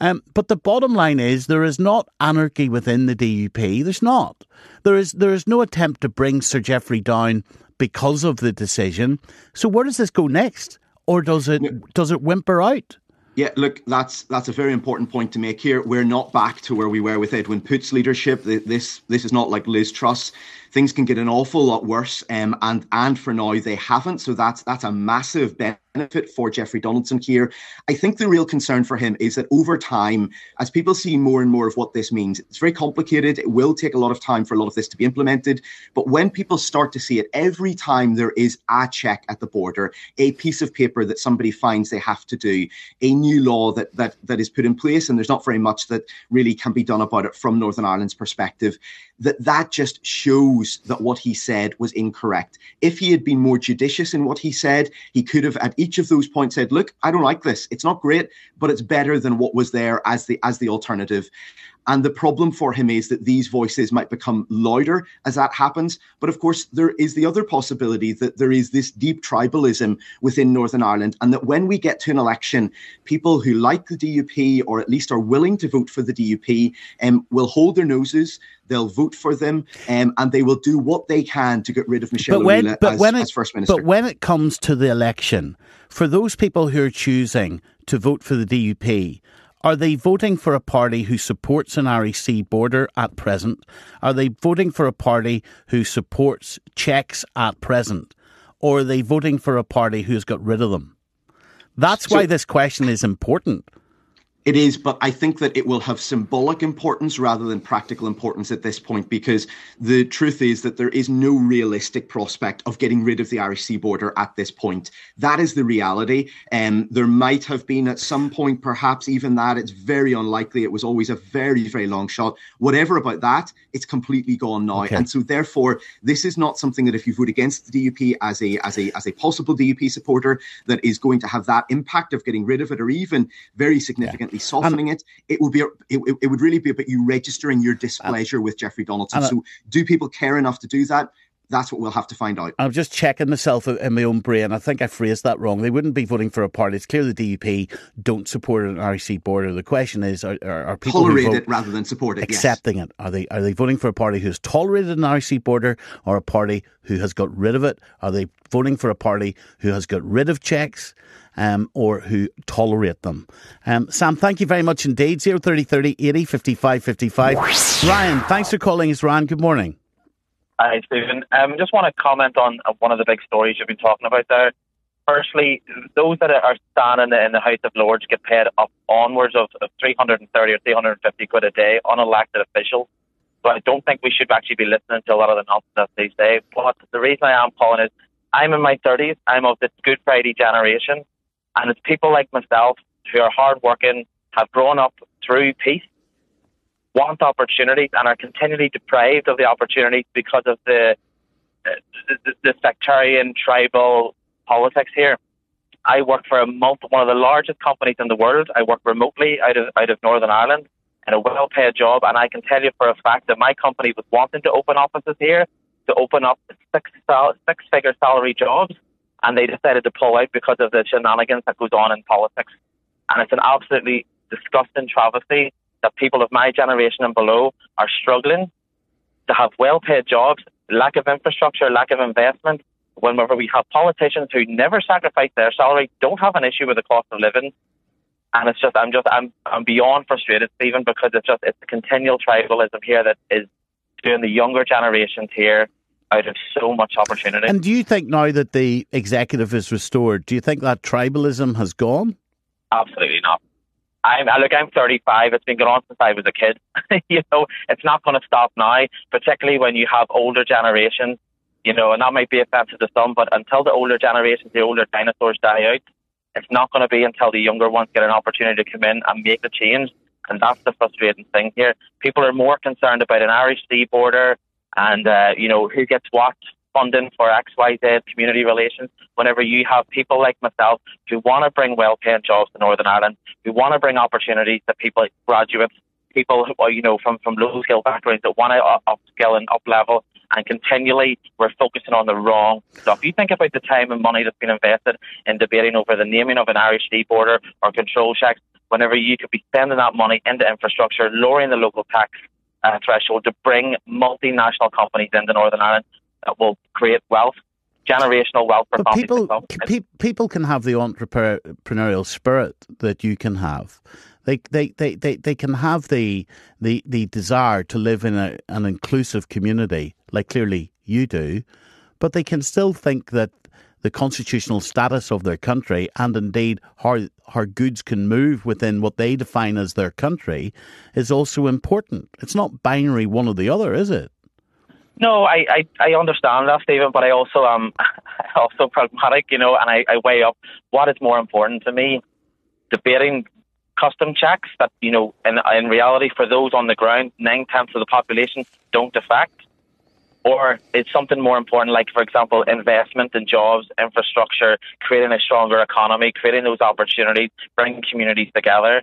Um, but the bottom line is there is not anarchy within the DUP. There's not. There is there is no attempt to bring Sir Jeffrey down because of the decision. So where does this go next, or does it does it whimper out? Yeah, look, that's that's a very important point to make here. We're not back to where we were with Edwin Poots' leadership. This this is not like Liz Truss things can get an awful lot worse. Um, and and for now they haven't. So that's that's a massive benefit for Jeffrey Donaldson here. I think the real concern for him is that over time, as people see more and more of what this means, it's very complicated. It will take a lot of time for a lot of this to be implemented. But when people start to see it, every time there is a check at the border, a piece of paper that somebody finds they have to do, a new law that that that is put in place, and there's not very much that really can be done about it from Northern Ireland's perspective, that that just shows that what he said was incorrect. If he had been more judicious in what he said, he could have at each of those points said, "Look, I don't like this. It's not great, but it's better than what was there as the as the alternative." And the problem for him is that these voices might become louder as that happens. But of course, there is the other possibility that there is this deep tribalism within Northern Ireland, and that when we get to an election, people who like the DUP or at least are willing to vote for the DUP um, will hold their noses. They'll vote for them, um, and they will do what they can to get rid of Michelle O'Neill as, it, as First Minister. But when it comes to the election, for those people who are choosing to vote for the DUP, are they voting for a party who supports an Sea border at present? Are they voting for a party who supports checks at present? Or are they voting for a party who's got rid of them? That's so, why this question is important It is, but I think that it will have symbolic importance rather than practical importance at this point because the truth is that there is no realistic prospect of getting rid of the Irish Sea border at this point. That is the reality. Um, there might have been at some point, perhaps even that. It's very unlikely. It was always a very, very long shot. Whatever about that, it's completely gone now. Okay. And so, therefore, this is not something that if you vote against the DUP as a as a as a possible DUP supporter, that is going to have that impact of getting rid of it or even very significantly softening it. It would be it, it, would really be about you registering your displeasure with Jeffrey Donaldson. I- so, do people care enough to do that? That's what we'll have to find out. I'm just checking myself in my own brain. I think I phrased that wrong. They wouldn't be voting for a party. It's clear the DUP don't support an sea border. The question is, are, are, people Tolerate it rather than support it. yes. accepting it? Are they are they voting for a party who's tolerated an sea border, or a party who has got rid of it? Are they voting for a party who has got rid of checks? Um, or who tolerate them. Um, Sam, thank you very much indeed. 030 30 80 55 55. Ryan, thanks for calling us, Ryan. Good morning. Hi, Stephen. Um, just want to comment on one of the big stories you've been talking about there. Firstly, those that are standing in the House of Lords get paid up onwards of, of 330 or 350 quid a day, unelected officials. So I don't think we should actually be listening to a lot of the nonsense these days. But the reason I am calling is I'm in my 30s. I'm of the Good Friday generation. And it's people like myself who are hardworking, have grown up through peace, want opportunities, and are continually deprived of the opportunities because of the uh, the, the, the sectarian tribal politics here. I work for a multi, one of the largest companies in the world. I work remotely out of out of Northern Ireland in a well-paid job, and I can tell you for a fact that my company was wanting to open offices here to open up six six-figure salary jobs, and they decided to pull out because of the shenanigans that goes on in politics. And it's an absolutely disgusting travesty that people of my generation and below are struggling to have well-paid jobs, lack of infrastructure, lack of investment. Whenever we have politicians who never sacrifice their salary, don't have an issue with the cost of living, and it's just I'm just I'm I'm beyond frustrated, Stephen, because it's just it's the continual tribalism here that is doing the younger generations here out of so much opportunity. And do you think now that the executive is restored, do you think that tribalism has gone? Absolutely not. I'm I- look. I'm 35. It's been going on since I was a kid. *laughs* you know, it's not going to stop now. Particularly when you have older generations. You know, and that might be offensive to some, but until the older generations, the older dinosaurs die out, it's not going to be until the younger ones get an opportunity to come in and make the change. And that's the frustrating thing here. People are more concerned about an Irish sea border and uh, you know who gets what funding for X, Y, Z community relations. Whenever you have people like myself who want to bring well-paid jobs to Northern Ireland, who want to bring opportunities to people, graduates, people who are, you know from from low-skill backgrounds that want to upskill and up level. And continually, we're focusing on the wrong stuff. You think about the time and money that's been invested in debating over the naming of an Irish sea border or control checks. Whenever you could be spending that money into infrastructure, lowering the local tax uh, threshold to bring multinational companies into Northern Ireland that will create wealth, generational wealth for But people, pe- people can have the entrepreneurial spirit that you can have. They, they, they, they, they can have the, the, the desire to live in a, an inclusive community, like clearly you do, but they can still think that the constitutional status of their country and indeed how, how goods can move within what they define as their country is also important. It's not binary one or the other, is it? No, I, I, I understand that, Stephen, but I also um, *laughs* am also pragmatic, you know, and I, I weigh up what is more important to me. Debating custom checks that, you know, in, in reality, for those on the ground, nine tenths of the population don't defect. Or it's something more important, like, for example, investment in jobs, infrastructure, creating a stronger economy, creating those opportunities, bringing communities together.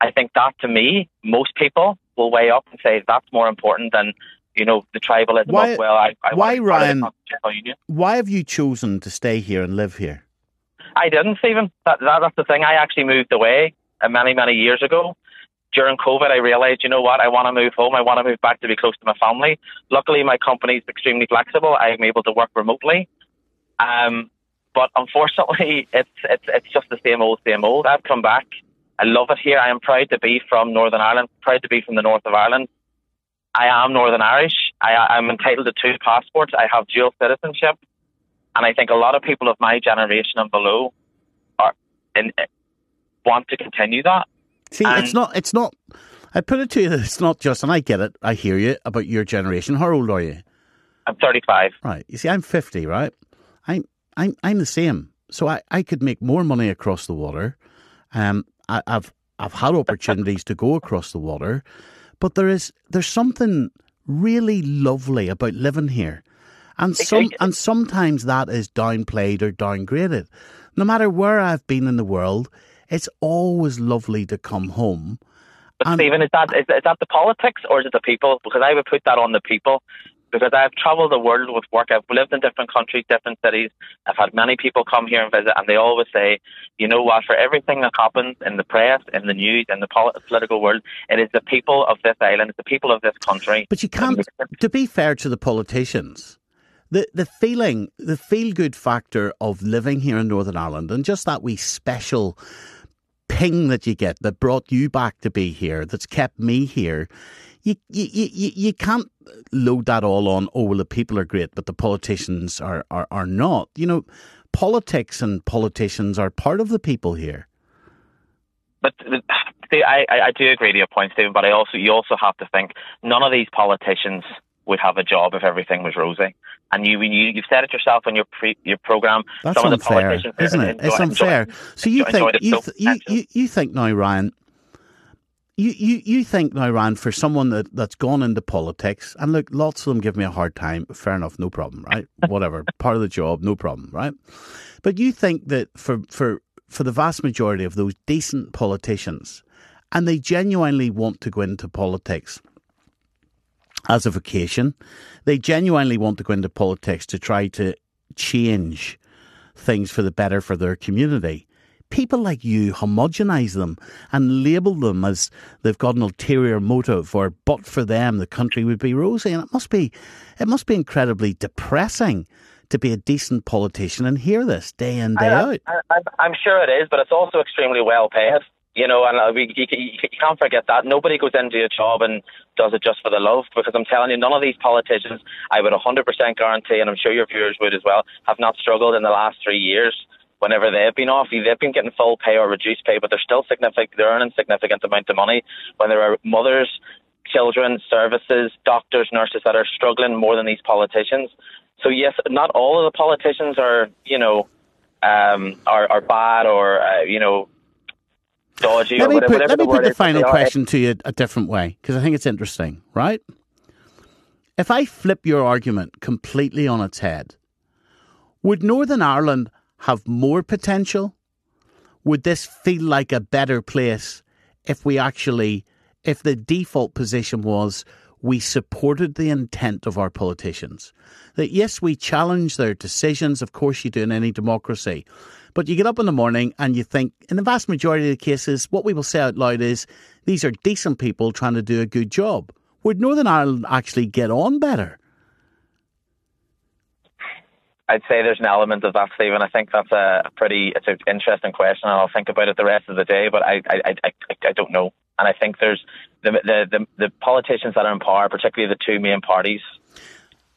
I think that, to me, most people will weigh up and say that's more important than you know, the tribalism Why- of, well, I, I why, want to be part of the Ryan- Union. Why have you chosen to stay here and live here? I didn't, Stephen. That, that, that's the thing. I actually moved away uh, many, many years ago. During COVID, I realized, you know what, I want to move home. I want to move back to be close to my family. Luckily, my company is extremely flexible. I'm able to work remotely. Um, but unfortunately, *laughs* it's, it's, it's just the same old, same old. I've come back. I love it here. I am proud to be from Northern Ireland, proud to be from the north of Ireland. I am Northern Irish. I, I'm entitled to two passports. I have dual citizenship. And I think a lot of people of my generation and below are in, want to continue that. See, And- it's not. It's not. I put it to you *laughs* it's not just, and I get it. I hear you about your generation. How old are you? I'm 35. Right. You see, I'm 50. Right. I'm. I'm. I'm the same. So I, I could make more money across the water. Um. I, I've. I've had *laughs* opportunities to go across the water, but there is there's something really lovely about living here, and some and sometimes that is downplayed or downgraded. No matter where I've been in the world, it's always lovely to come home. But Stephen, is that is, is that the politics or is it the people? Because I would put that on the people. Because I've travelled the world with work. I've lived in different countries, different cities. I've had many people come here and visit, and they always say, you know what, for everything that happens in the press, in the news, in the pol- political world, it is the people of this island, it's the people of this country. But you can't. To be fair to the politicians, the the feeling, the feel good factor of living here in Northern Ireland, and just that wee special ping that you get that brought you back to be here, that's kept me here. You you you, you can't load that all on. Oh well, the people are great, but the politicians are are, are not. You know, politics and politicians are part of the people here. But see, I, I do agree to your point, Stephen. But I also you also have to think none of these politicians would have a job if everything was rosy. And you you you've said it yourself on your pre, your program. That's some of the unfair, politicians isn't it? enjoy- It's unfair. enjoy- So you enjoy think you, th- you, you you think now, Ryan? You, you you think now, Ryan, for someone that, that's gone into politics, and look, lots of them give me a hard time. Fair enough, no problem, right? *laughs* Whatever, part of the job, no problem, right? But you think that for for for the vast majority of those decent politicians, and they genuinely want to go into politics as a vocation, they genuinely want to go into politics to try to change things for the better for their community. People like you homogenise them and label them as they've got an ulterior motive, or but for them the country would be rosy. And it must be, it must be incredibly depressing to be a decent politician and hear this day in day I, out. I, I'm sure it is, but it's also extremely well paid. You know, and uh, we, you, you, can't forget that. Nobody goes into a job and does it just for the love, because I'm telling you, none of these politicians, I would 100% guarantee, and I'm sure your viewers would as well, have not struggled in the last three years whenever they've been off. They've been getting full pay or reduced pay, but they're still significant, they're earning significant amount of money. When there are mothers, children, services, doctors, nurses that are struggling more than these politicians. So yes, not all of the politicians are, you know, um, are, are bad or, uh, you know, dodgy Let me whatever, put, whatever let me the put the final question to you a different way because I think it's interesting, right? If I flip your argument completely on its head, would Northern Ireland have more potential? Would this feel like a better place if we actually, if the default position was we supported the intent of our politicians? That yes, we challenge their decisions, of course you do in any democracy. But you get up in the morning and you think, in the vast majority of the cases, what we will say out loud is these are decent people trying to do a good job. Would Northern Ireland actually get on better? I'd say there's an element of that, Stephen. I think that's a, pretty, it's an interesting question, and I'll think about it the rest of the day. But I, I, I, I, I don't know, and I think there's the, the the the politicians that are in power, particularly the two main parties.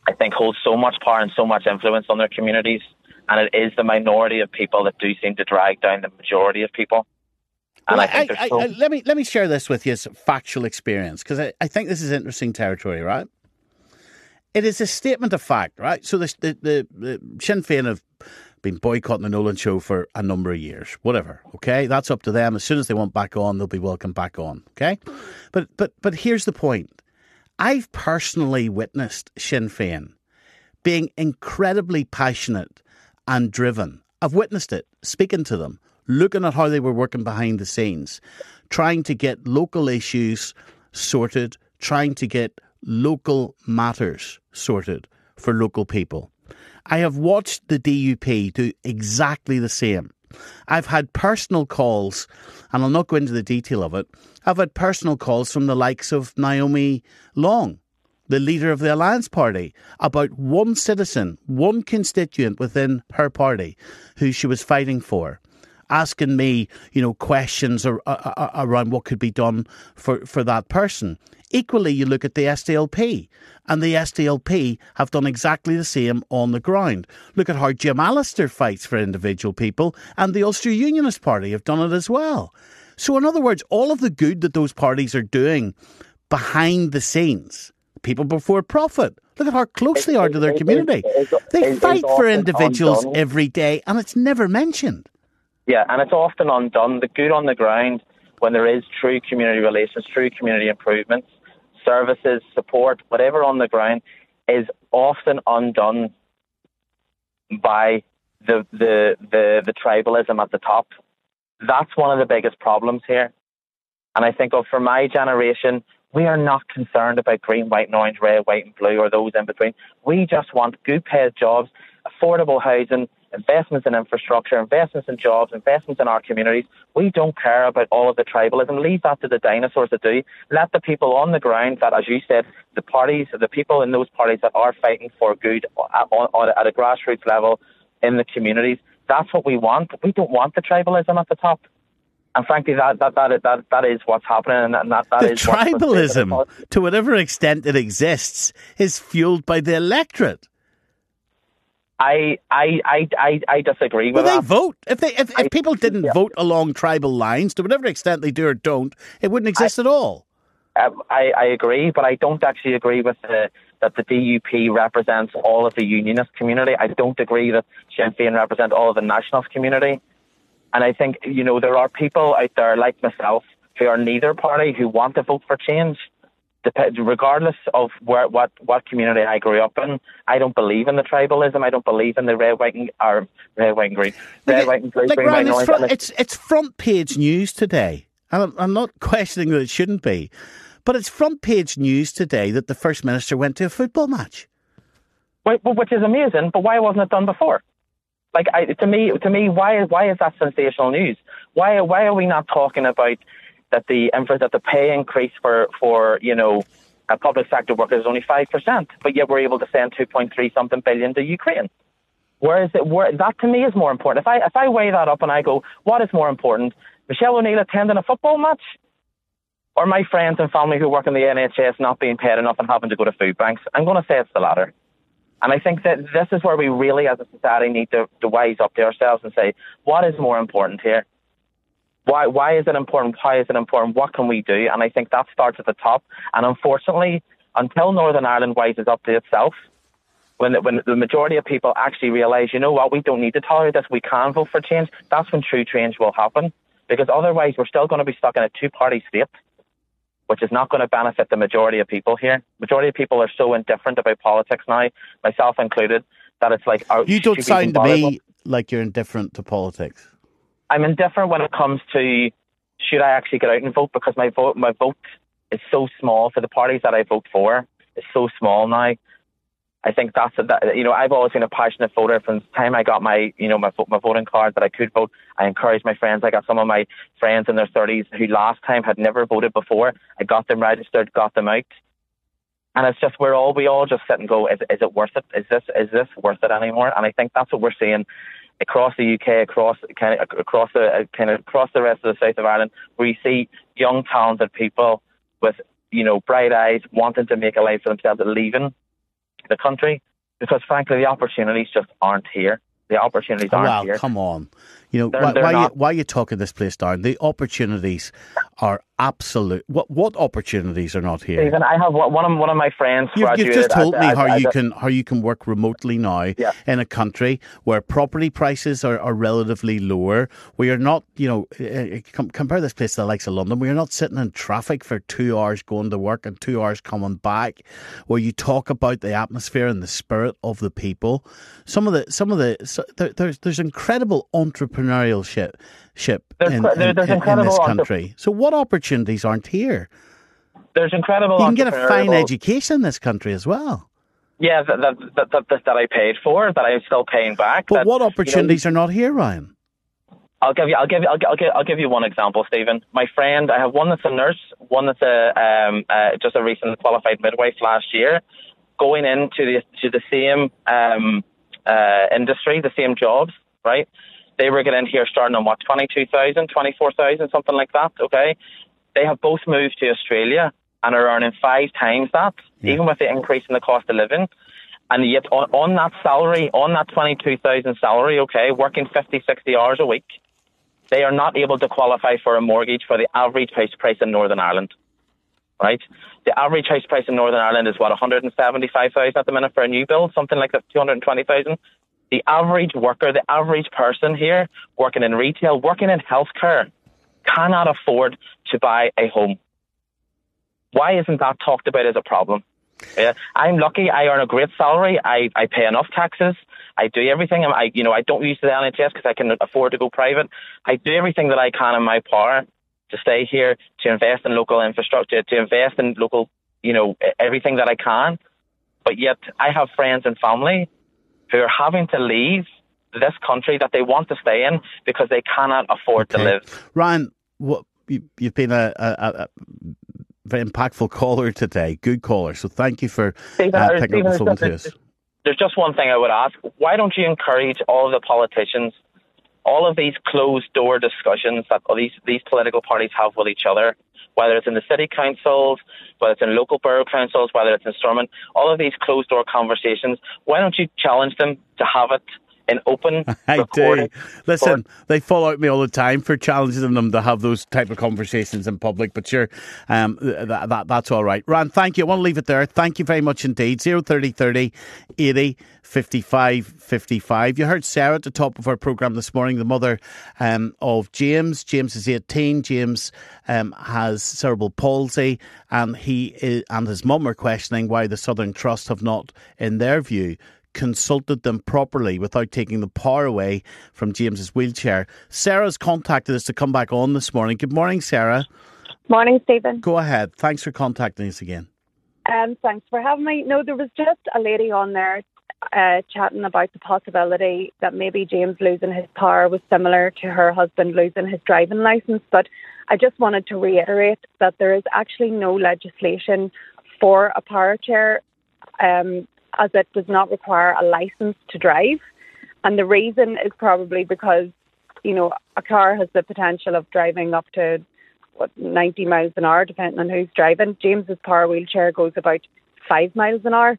I think hold so much power and so much influence on their communities, and it is the minority of people that do seem to drag down the majority of people. And Well, I think there's I- so, I- let me let me share this with you as factual experience because I, I think this is interesting territory, right? It is a statement of fact, right? So the the, the, the Sinn Féin have been boycotting the Nolan show for a number of years, whatever. Okay, that's up to them. As soon as they want back on, they'll be welcome back on. Okay, but but but here's the point. I've personally witnessed Sinn Féin being incredibly passionate and driven. I've witnessed it, speaking to them, looking at how they were working behind the scenes, trying to get local issues sorted, trying to get local matters sorted for local people. I have watched the DUP do exactly the same. I've had personal calls, and I'll not go into the detail of it. I've had personal calls from the likes of Naomi Long, the leader of the Alliance Party, about one citizen, one constituent within her party who she was fighting for, asking me, you know, questions ar- around what could be done for, for that person. Equally, you look at the SDLP, and the SDLP have done exactly the same on the ground. Look at how Jim Allister fights for individual people, and the Ulster Unionist Party have done it as well. So, in other words, all of the good that those parties are doing behind the scenes, people before profit. Look at how close they are to their community. They fight for individuals every day, and it's never mentioned. Yeah, and it's often undone. The good on the ground, when there is true community relations, true community improvements, services, support, whatever on the ground, is often undone by the the the, the tribalism at the top. That's one of the biggest problems here. And I think, oh, for my generation, we are not concerned about green, white, and orange, red, white, and blue, or those in between. We just want good paid jobs, affordable housing, investments in infrastructure, investments in jobs, investments in our communities. We don't care about all of the tribalism. Leave that to the dinosaurs to do. Let the people on the ground that, as you said, the parties, the people in those parties that are fighting for good at, at a grassroots level in the communities, that's what we want. We don't want the tribalism at the top. And frankly, that that that that, that is what's happening, and that, that the is tribalism, to whatever extent it exists, is fueled by the electorate. I I I I, I disagree well, with they that. vote. If they if, if people didn't yeah. vote along tribal lines, to whatever extent they do or don't, it wouldn't exist at all. Uh, I, I agree, but I don't actually agree with the, that the DUP represents all of the unionist community. I don't agree that Sinn Féin represent all of the nationalist community. And I think, you know, there are people out there like myself who are neither party who want to vote for change. Regardless of where, what, what community I grew up in, I don't believe in the tribalism. I don't believe in the red, white, and, or red, white, and green. Red, Like, white, and blue, like, green, Ryan, it's, front, it's, it's front page news today, and I'm, I'm not *laughs* questioning that it shouldn't be, but it's front page news today that the first minister went to a football match. Wh- wh- which is amazing, but why wasn't it done before? Like I, to me, to me, why why is that sensational news? Why why are we not talking about that the that the pay increase for for you know a public sector workers is only five percent, but yet we're able to send two point three something billion to Ukraine. Where is it? Where that to me is more important. If I if I weigh that up and I go, what is more important? Michelle O'Neill attending a football match, or my friends and family who work in the NHS not being paid enough and having to go to food banks? I'm going to say it's the latter. And I think that this is where we really, as a society, need to, to wise up to ourselves and say, what is more important here? Why, why is it important? Why is it important? What can we do? And I think that starts at the top. And unfortunately, until Northern Ireland wises up to itself, when the, when the majority of people actually realise, you know what, we don't need to tolerate this, we can vote for change, that's when true change will happen. Because otherwise, we're still going to be stuck in a two party state which is not going to benefit the majority of people here. Majority of people are so indifferent about politics now, myself included, that it's like are, You don't sound to me like you're indifferent to politics. I'm indifferent when it comes to should I actually get out and vote because my vote my vote is so small for the parties that I vote for. It's so small now. I think that's a, that, you know I've always been a passionate voter from the time I got my you know my my voting card that I could vote. I encouraged my friends. I got some of my friends in their thirties who last time had never voted before. I got them registered, got them out, and it's just we're all we all just sit and go, is, is it worth it? Is this is this worth it anymore? And I think that's what we're seeing across the UK, across kind of across the kind of across the rest of the south of Ireland, where you see young talented people with you know bright eyes wanting to make a life for themselves, leaving the country because frankly the opportunities just aren't here. The opportunities oh, aren't well, here. come on. You know, They're- why, they're why, you, why are you talking this place down? The opportunities are absolute. What what opportunities are not here? Stephen, I have one of one of my friends You've, you've just told as- me as- how as you can how you can work remotely now Yeah. in a country where property prices are, are relatively lower. We are not, you know, uh, compare this place to the likes of London. We are not sitting in traffic for two hours going to work and two hours coming back. Where you talk about the atmosphere and the spirit of the people. Some of the some of the so, there, there's there's incredible entrepreneurship ship There's in, there- in- there's in- in this country. So what opportunities aren't here? There's incredible. You can get a fine education in this country as well. Yeah, that that, that that that I paid for, that I'm still paying back. But that, what you know, opportunities are not here, Ryan? I'll give you, I'll give you, I'll, I'll give, I'll give you one example, Stephen. My friend, I have one that's a nurse, one that's a um, uh, just a recent qualified midwife last year, going into the to the same um, uh, industry, the same jobs, right? They were getting here starting on what 22,000, 24,000, something like that. Okay, they have both moved to Australia and are earning five times that, even with the increase in the cost of living. And yet, on, on that salary, on that 22,000 salary, okay, working 50, 60 hours a week, they are not able to qualify for a mortgage for the average house price in Northern Ireland. Right? The average house price in Northern Ireland is what 175,000 at the minute for a new build, something like that, 220,000. The average worker, the average person here working in retail, working in healthcare, cannot afford to buy a home. Why isn't that talked about as a problem? Yeah, I'm lucky. I earn a great salary. I, I pay enough taxes. I do everything. I you know I don't use the NHS because I can afford to go private. I do everything that I can in my power to stay here, to invest in local infrastructure, to invest in local, you know, everything that I can. But yet I have friends and family who are having to leave this country that they want to stay in because they cannot afford to live. Ryan, what you, you've been a, a, a very impactful caller today, good caller. So thank you for Stephen, uh, picking up the phone to there's- us. There's just one thing I would ask. Why don't you encourage all of the politicians, all of these closed door discussions that all these, these political parties have with each other, whether it's in the city councils, whether it's in local borough councils, whether it's in Stormont, all of these closed door conversations, why don't you challenge them to have it in open *laughs* I do. Listen, they fall out me all the time for challenging them to have those type of conversations in public. But sure, um, that, that that's all right. Ryan, thank you. I want to leave it there. Thank you very much indeed. Zero thirty thirty eighty. 55 55. You heard Sarah at the top of our programme this morning, the mother um, of James. James is 18. James um, has cerebral palsy, and he is, and his mum are questioning why the Southern Trust have not, in their view, consulted them properly without taking the power away from James's wheelchair. Sarah's contacted us to come back on this morning. Good morning, Sarah. Morning, Stephen. Go ahead. Thanks for contacting us again. Um, thanks for having me. No, there was just a lady on there uh, chatting about the possibility that maybe James losing his power was similar to her husband losing his driving license. But I just wanted to reiterate that there is actually no legislation for a power chair, um, as it does not require a license to drive. And the reason is probably because, you know, a car has the potential of driving up to what 90 miles an hour, depending on who's driving. James's power wheelchair goes about five miles an hour.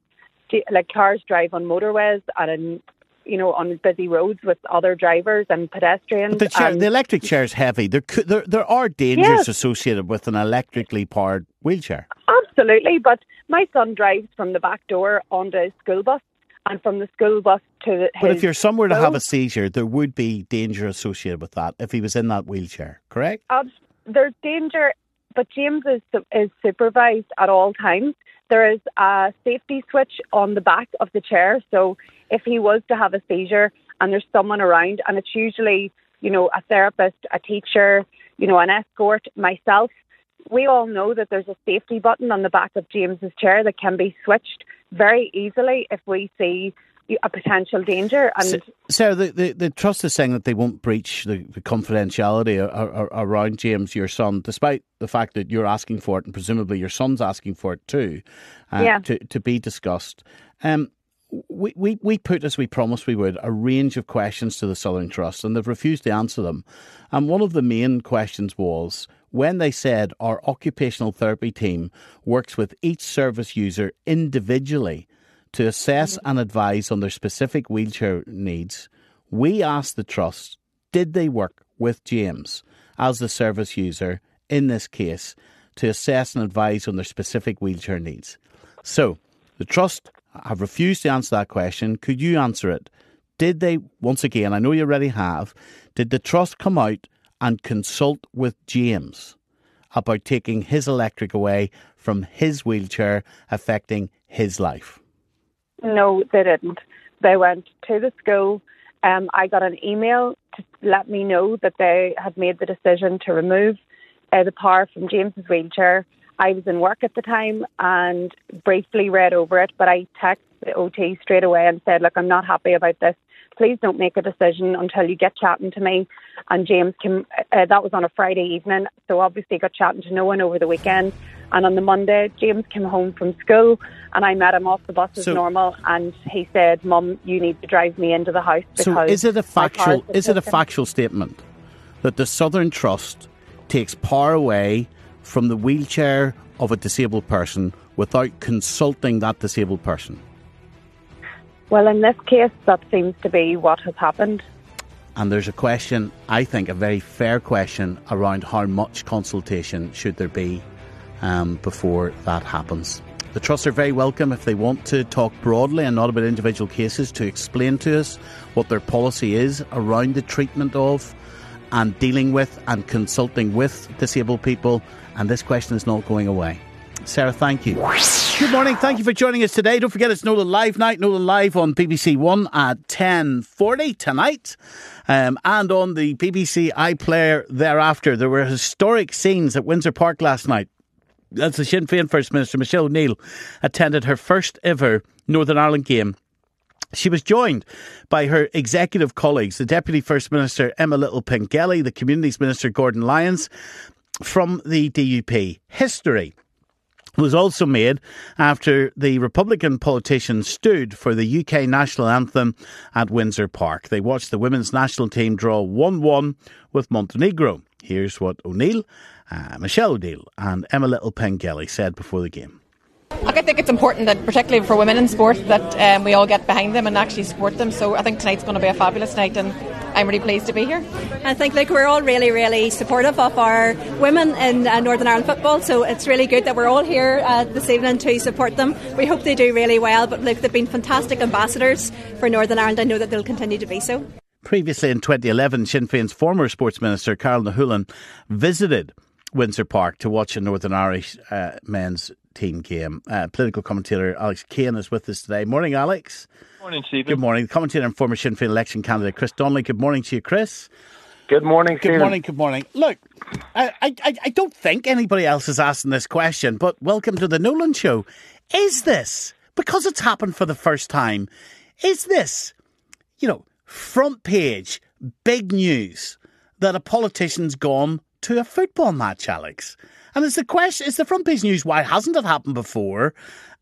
Like cars drive on motorways and in, you know, on busy roads with other drivers and pedestrians. But the, chair, and- the electric chair is heavy. There, could, there, there are dangers Yes. associated with an electrically powered wheelchair. Absolutely, but my son drives from the back door onto his school bus, and from the school bus to the, But if you're somewhere to have a seizure, there would be danger associated with that if he was in that wheelchair, correct? There's danger, but James is is supervised at all times. There is a safety switch on the back of the chair, so if he was to have a seizure and there's someone around, and it's usually you know a therapist, a teacher, you know an escort, myself. We all know that there's a safety button on the back of James's chair that can be switched very easily if we see a potential danger. And Sarah, the, the, the trust is saying that they won't breach the, the confidentiality a- a- a- around James, your son, despite the fact that you're asking for it and presumably your son's asking for it too, uh, Yeah. to, to be discussed. Um, we, we, we put, as we promised we would, a range of questions to the Southern Trust and they've refused to answer them. And one of the main questions was when they said our occupational therapy team works with each service user individually to assess mm-hmm. and advise on their specific wheelchair needs, we asked the Trust did they work with James as the service user in this case to assess and advise on their specific wheelchair needs? So, the Trust have refused to answer that question. Could you answer it? Did they, once again, I know you already have, did the Trust come out and consult with James about taking his electric away from his wheelchair, affecting his life? No, they didn't. They went to the school. Um, I got an email to let me know that they had made the decision to remove uh, the power from James's wheelchair. I was in work at the time and briefly read over it, but I texted the OT straight away and said, "Look, I'm not happy about this. Please don't make a decision until you get chatting to me." And James came. Uh, that was on a Friday evening, so obviously got chatting to no one over the weekend. And on the Monday, James came home from school, and I met him off the bus as So- normal. And he said, "Mum, you need to drive me into the house because." So is it a factual is it a factual statement that the Southern Trust takes power away from the wheelchair of a disabled person without consulting that disabled person? Well, in this case, that seems to be what has happened. And there's a question, I think, a very fair question around how much consultation should there be um, before that happens. The trusts are very welcome if they want to talk broadly and not about individual cases to explain to us what their policy is around the treatment of and dealing with and consulting with disabled people. And this question is not going away. Sarah, thank you. Good morning. Thank you for joining us today. Don't forget it's Nolan Live night. Nolan Live on BBC One at 10.40 tonight. Um, and on the BBC iPlayer thereafter. There were historic scenes at Windsor Park last night. As the Sinn Féin First Minister, Michelle O'Neill, attended her first ever Northern Ireland game she was joined by her executive colleagues, the Deputy First Minister Emma Little Pengelly, the Communities Minister Gordon Lyons, from the DUP. History was also made after the Republican politician stood for the UK national anthem at Windsor Park. They watched the women's national team draw 1 1 with Montenegro. Here's what O'Neill, uh, Michelle O'Neill, and Emma Little Pengelly said before the game. I think it's important that, particularly for women in sport, that um, we all get behind them and actually support them. So I think tonight's going to be a fabulous night, and I'm really pleased to be here. I think like we're all really, really supportive of our women in uh, Northern Ireland football. So it's really good that we're all here uh, this evening to support them. We hope they do really well. But look, they've been fantastic ambassadors for Northern Ireland. I know that they'll continue to be so. Previously in 2011, Sinn Féin's former sports minister, Carál Ní Chuilín, visited Windsor Park to watch a Northern Irish uh, men's team game. Uh, political commentator Alex Kane is with us today. Morning, Alex. Good morning, Stephen. Good morning. The commentator and former Sinn Féin election candidate Chris Donnelly. Good morning to you, Chris. Good morning, Good morning. Good morning. Look, I, I, I don't think anybody else is asking this question, but welcome to the Nolan Show. Is this because it's happened for the first time? Is this, you know, front page big news that a politician's gone to a football match, Alex? And it's the question, it's the front page news. Why hasn't it happened before?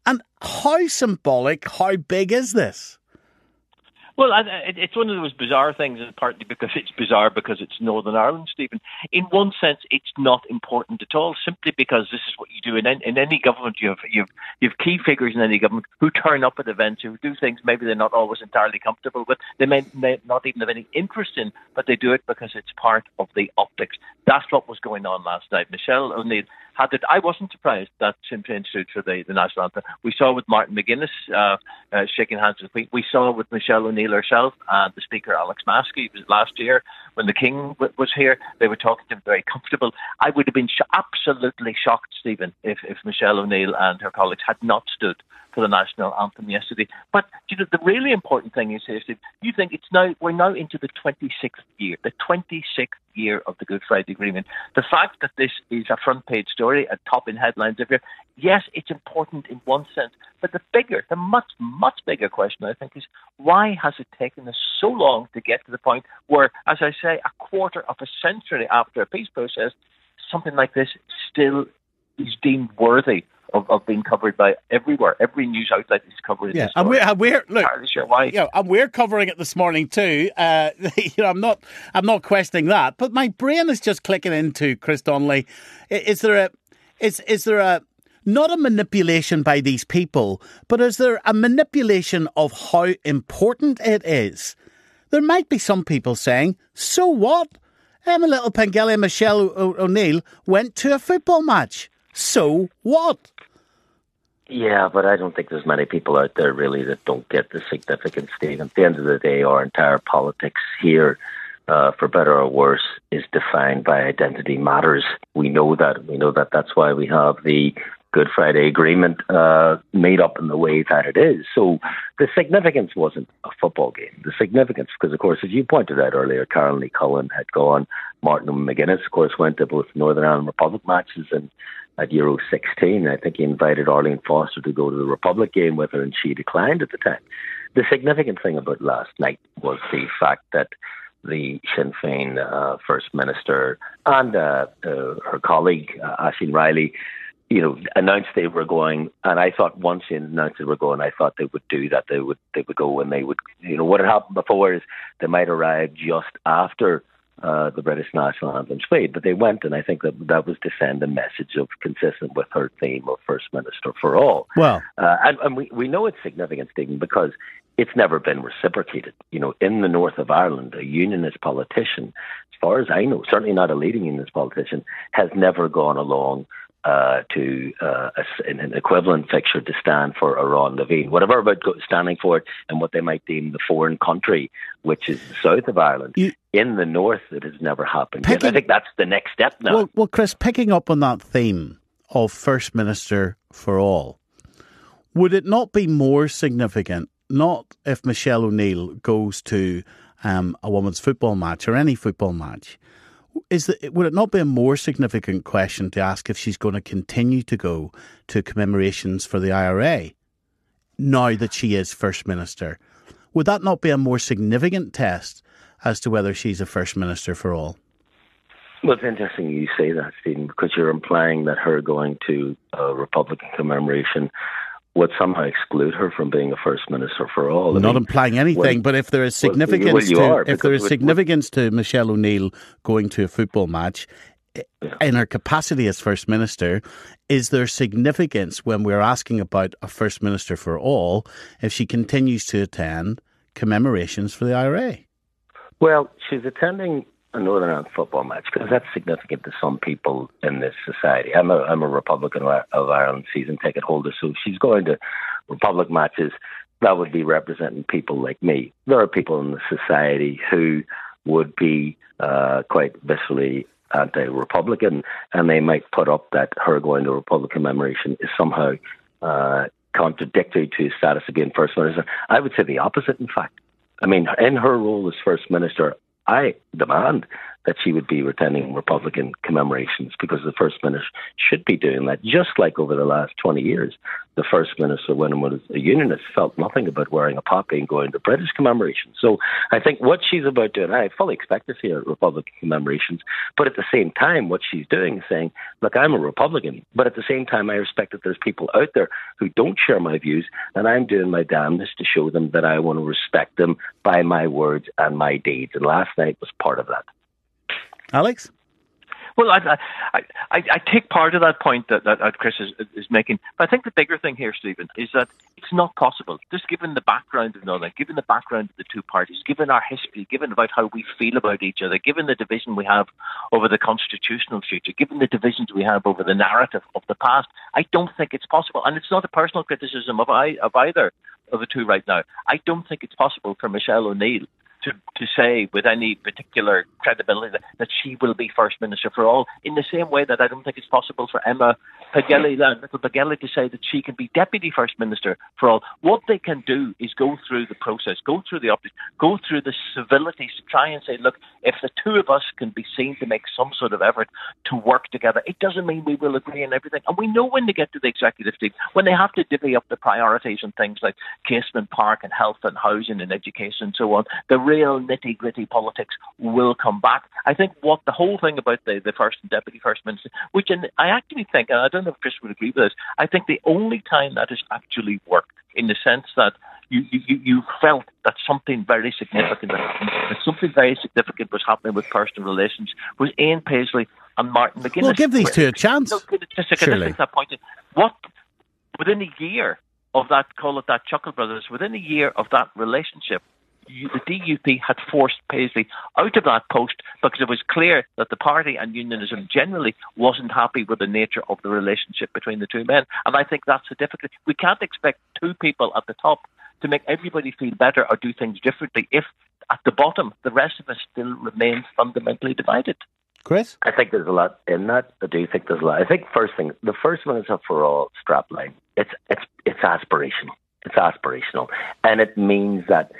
And how symbolic, how big is this? Well, it's one of those bizarre things, and partly because it's bizarre because it's Northern Ireland, Stephen. In one sense, it's not important at all, simply because this is what you do in in any government. You have you have you have key figures in any government who turn up at events, who do things maybe they're not always entirely comfortable with, they may, may not even have any interest in, but they do it because it's part of the optics. That's what was going on last night. Michelle O'Neill had it. I wasn't surprised that Sinn Féin stood for the, the national anthem. We saw with Martin McGuinness uh, uh, shaking hands with the Queen. We saw with Michelle O'Neill herself and the Speaker Alex Maskey. Last year when the King w- was here. They were talking to him very comfortable. I would have been sh- absolutely shocked, Stephen, if, if Michelle O'Neill and her colleagues had not stood for the national anthem yesterday. But you know, the really important thing is Steve, you think it's now we're now into the 26th year, the 26th year of the Good Friday Agreement. The fact that this is a front page story, a top in headlines every year, yes, it's important in one sense, but the bigger, the much, much bigger question, I think, is why has it taken us so long to get to the point where, as I say, a quarter of a century after a peace process, something like this still is deemed worthy of, of being covered by everywhere. Every news outlet is covering Yeah, this. and we're, and we're look. Sure why. Yeah, and we're covering it this morning too. Uh, *laughs* you know, I'm not, I'm not questioning that, but my brain is just clicking into Chris Donnelly. Is there a, is is there a not a manipulation by these people, but is there a manipulation of how important it is? There might be some people saying, "So what?" Emma Little Pengelly and Michelle o- O'Neill went to a football match. So what? Yeah, but I don't think there's many people out there really that don't get the significance, Steve. At the end of the day, our entire politics here, uh, for better or worse, is defined by identity matters. We know that. We know that. That's why we have the Good Friday Agreement uh, made up in the way that it is. So the significance wasn't a football game. The significance, because of course, as you pointed out earlier, Carál Ní Chuilín had gone. Martin McGuinness, of course, went to both Northern Ireland Republic matches and at Euro 16. I think he invited Arlene Foster to go to the Republic game with her, and she declined at the time. The significant thing about last night was the fact that the Sinn Féin uh, First Minister and uh, uh, her colleague, uh, Riley, you know, announced they were going, and I thought once they announced they were going, I thought they would do that. They would they would go and they would, you know, what had happened before is they might arrive just after uh, the British national anthem played, but they went, and I think that that was to send a message of consistent with her theme of First Minister for all. Well, uh, and, and we we know it's significant, Stephen, because it's never been reciprocated. You know, in the north of Ireland, a unionist politician, as far as I know, certainly not a leading unionist politician, has never gone along uh, to uh, a, an equivalent fixture to stand for Amhrán na bhFiann, whatever about standing for it and what they might deem the foreign country, which is the south of Ireland. You, in the north, it has never happened. Picking, I think that's the next step now. Well, well, Chris, picking up on that theme of First Minister for all, would it not be more significant not if Michelle O'Neill goes to um, a women's football match or any football match. Is that, would it not be a more significant question to ask if she's going to continue to go to commemorations for the IRA now that she is First Minister? Would that not be a more significant test as to whether she's a First Minister for all? Well, it's interesting you say that, Stephen, because you're implying that her going to a Republican commemoration would somehow exclude her from being a first minister for all. I Not mean, implying anything, well, but if there is significance well, well, to if there is significance to Michelle O'Neill going to a football match yeah. in her capacity as first minister, is there significance when we're asking about a first minister for all if she continues to attend commemorations for the IRA? Well, she's attending a Northern Ireland football match because that's significant to some people in this society. I'm a I'm a Republican of Ireland season ticket holder, so she's going to Republic matches. That would be representing people like me. There are people in the society who would be uh, quite viscerally anti-Republican, and they might put up that her going to a Republican commemoration is somehow uh, contradictory to status of being first minister. I would say the opposite. In fact, I mean, in her role as first minister, I demand that she would be attending Republican commemorations because the First Minister should be doing that. Just like over the last 20 years, the First Minister, when he was a unionist, felt nothing about wearing a poppy and going to British commemorations. So I think what she's about doing, I fully expect to see her at Republican commemorations, but at the same time, what she's doing is saying, look, I'm a Republican, but at the same time, I respect that there's people out there who don't share my views, and I'm doing my damnedest to show them that I want to respect them by my words and my deeds. And last night was part of that. Alex? Well, I, I, I, I take part of that point that, that, that Chris is, is making, but I think the bigger thing here, Stephen, is that it's not possible. Just given the background of Northern, given the background of the two parties, given our history, given about how we feel about each other, given the division we have over the constitutional future, given the divisions we have over the narrative of the past, I don't think it's possible. And it's not a personal criticism of, I, of either of the two right now. I don't think it's possible for Michelle O'Neill to, to say with any particular credibility that, that she will be First Minister for all, in the same way that I don't think it's possible for Emma Pengelly, uh, little Pengelly, to say that she can be Deputy First Minister for all. What they can do is go through the process, go through the optics, go through the civilities to try and say, look, if the two of us can be seen to make some sort of effort to work together, it doesn't mean we will agree on everything. And we know when they get to the executive team, when they have to divvy up the priorities and things like Casement Park and health and housing and education and so on, the real nitty gritty politics will come back. I think what the whole thing about the, the first and deputy first minister, which in, I actually think, and I don't know if Chris would agree with this, I think the only time that has actually worked in the sense that you, you, you felt that something very significant, that something very significant was happening with personal relations was Ian Paisley and Martin McGuinness. We'll give these two a chance. No, just to Surely. that point. What within a year of that, call it that Chuckle Brothers, within a year of that relationship, the DUP had forced Paisley out of that post because it was clear that the party and unionism generally wasn't happy with the nature of the relationship between the two men. And I think that's the difficulty. We can't expect two people at the top to make everybody feel better or do things differently if at the bottom the rest of us still remain fundamentally divided. Chris? I think there's a lot in that. I do think there's a lot. I think first thing, the first one is a for all strapline. It's it's it's aspirational. It's aspirational, and it means that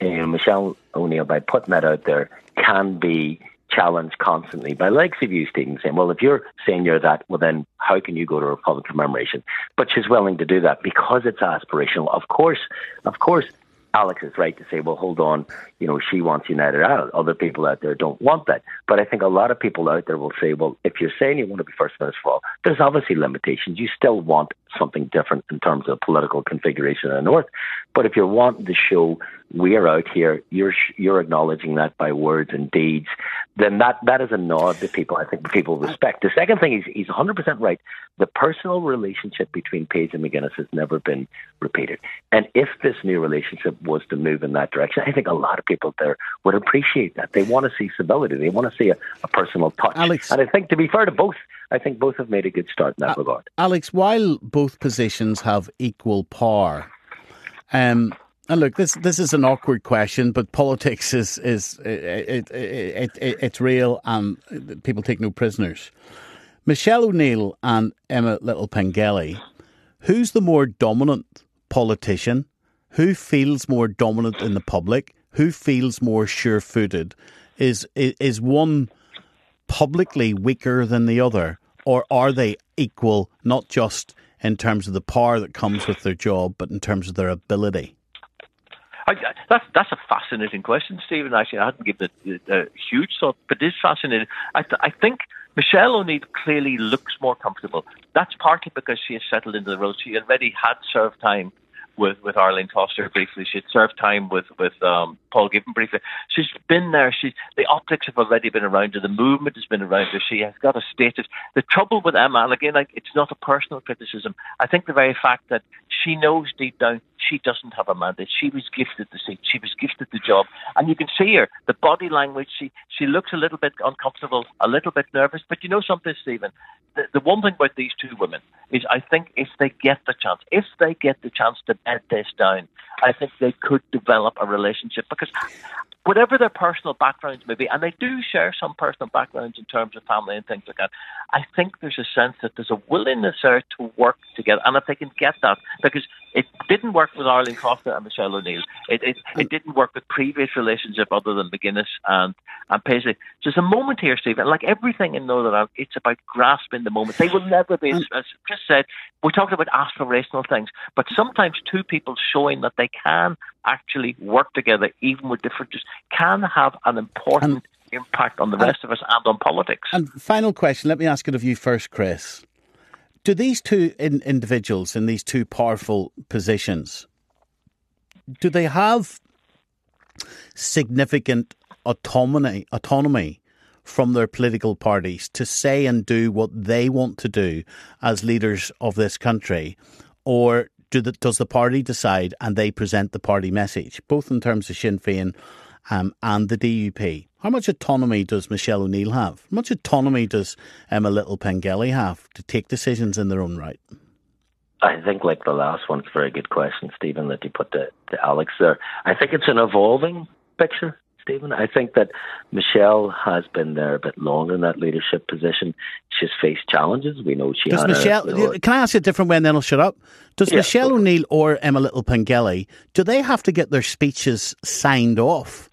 know, Michelle O'Neill, by putting that out there, can be challenged constantly by likes of you, Stephen, saying, well, if you're saying you're that, well, then how can you go to a Republican commemoration? But she's willing to do that because it's aspirational. Of course, of course, Alex is right to say, well, hold on, you know, she wants United Ireland. Other people out there don't want that. But I think a lot of people out there will say, well, if you're saying you want to be first minister for all, there's obviously limitations. You still want something different in terms of political configuration in the north. But if you're wanting to show we're out here, you're you're acknowledging that by words and deeds, then that that is a nod to people. I think people respect. The second thing is he's 100 percent right. The personal relationship between Page and McGuinness has never been repeated. And if this new relationship was to move in that direction, I think a lot of people there would appreciate that. They want to see civility. They want to see a, a personal touch. Alex. And I think to be fair to both, I think both have made a good start in that regard. Alex, while both positions have equal power, um, and look, this this is an awkward question, but politics is is it, it, it, it it's real, and people take no prisoners. Michelle O'Neill and Emma Little Pengelly, who's the more dominant politician? Who feels more dominant in the public? Who feels more sure-footed? Is is, is one publicly weaker than the other, or are they equal? Not just in terms of the power that comes with their job, but in terms of their ability. I, that's that's a fascinating question, Stephen. Actually, I hadn't given it a huge thought, but it is fascinating. I, th- I think Michelle O'Neill clearly looks more comfortable. That's partly because she has settled into the role. She already had served time with with Arlene Foster briefly. She had served time with with um, Paul Givan briefly. She's been there. She the optics have already been around her. The movement has been around her. She has got a status. The trouble with Emma, and again, like it's not a personal criticism. I think the very fact that she knows deep down she doesn't have a mandate. She was gifted the seat. She was gifted the job, and you can see her. The body language. She she looks a little bit uncomfortable, a little bit nervous. But you know something, Stephen. The, the one thing about these two women is, I think, if they get the chance, if they get the chance to bed this down, I think they could develop a relationship because whatever their personal backgrounds may be, and they do share some personal backgrounds in terms of family and things like that, I think there's a sense that there's a willingness there to work together. And if they can get that, because it didn't work with Arlene Foster and Michelle O'Neill, it, it, it didn't work with previous relationship other than McGuinness and, and Paisley. So there's a moment here, Stephen, like everything in Northern Ireland, it's about grasping the moment. They will never be, mm. as Chris said, we're talking about aspirational things, but sometimes two people showing that they can actually work together, even with differences, can have an important impact on the rest of us and on politics. And final question, let me ask it of you first, Chris. Do these two in, individuals in these two powerful positions, do they have significant autonomy, autonomy from their political parties to say and do what they want to do as leaders of this country? Or do the, does the party decide and they present the party message, both in terms of Sinn Féin um, and the DUP? How much autonomy does Michelle O'Neill have? How much autonomy does Emma Little Pengelly have to take decisions in their own right? I think, like the last one, it's a very good question, Stephen, that you put to, to Alex there. I think it's an evolving picture, Stephen. I think that Michelle has been there a bit longer in that leadership position. She's faced challenges. We know she does Michelle, a, you know, can I ask you a different way and then I'll shut up? Does Yeah, Michelle O'Neill or Emma Little Pengelly, do they have to get their speeches signed off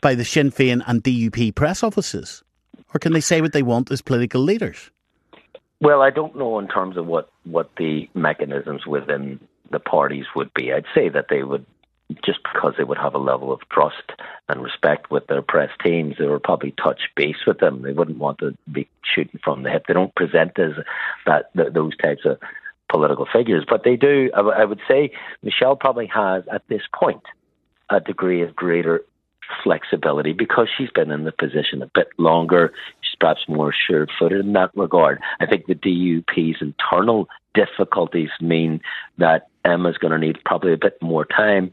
by the Sinn Féin and DUP press offices? Or can they say what they want as political leaders? Well, I don't know in terms of what, what the mechanisms within the parties would be. I'd say that they would, just because they would have a level of trust and respect with their press teams, they would probably touch base with them. They wouldn't want to be shooting from the hip. They don't present as that th- those types of political figures, but they do. I would say Michelle probably has at this point a degree of greater flexibility because she's been in the position a bit longer. She's perhaps more sure footed in that regard. I think the DUP's internal difficulties mean that Emma's going to need probably a bit more time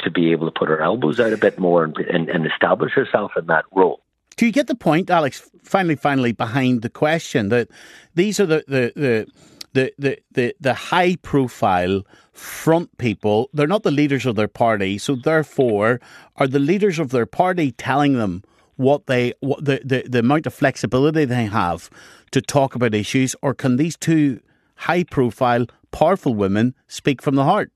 to be able to put her elbows out a bit more and, and, and establish herself in that role. Do you get the point, Alex? Finally, finally, behind the question that these are the the the the the, the, the high profile front people. They're not the leaders of their party, so therefore, are the leaders of their party telling them what they what the, the, the amount of flexibility they have to talk about issues, or can these two high profile, powerful women speak from the heart?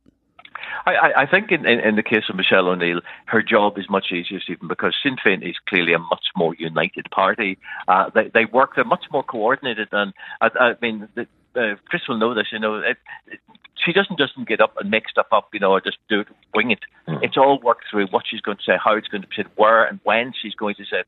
I, I, think in, in, in the case of Michelle O'Neill, her job is much easier, Stephen, because Sinn Féin is clearly a much more united party. Uh, they, they work, they're much more coordinated than, I, I mean, the, uh, Chris will know this, you know, it, it, she doesn't just get up and make stuff up, you know, or just do it, wing it. It's all worked through what she's going to say, how it's going to be said, where and when she's going to say it.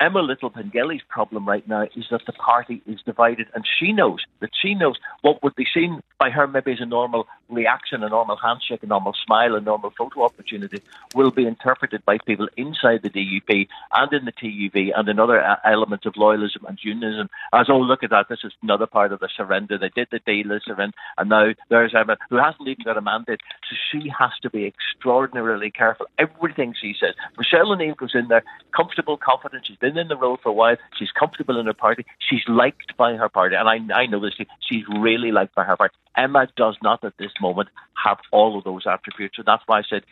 Emma Little Pengelly's problem right now is that the party is divided, and she knows that she knows what would be seen by her maybe as a normal reaction, a normal handshake, a normal smile, a normal photo opportunity will be interpreted by people inside the DUP and in the TUV and in other uh, elements of loyalism and unionism as, oh, look at that, this is another part of the surrender. They did the deal, they surrender, and now there's Emma, who hasn't even got a mandate. So she has to be extraordinarily careful. Everything she says. Michelle O'Neill goes in there comfortable, confident. She's in the role for a while. She's comfortable in her party. She's liked by her party. And I, I know this. She's really liked by her party. Emma does not at this moment have all of those attributes. And that's why I said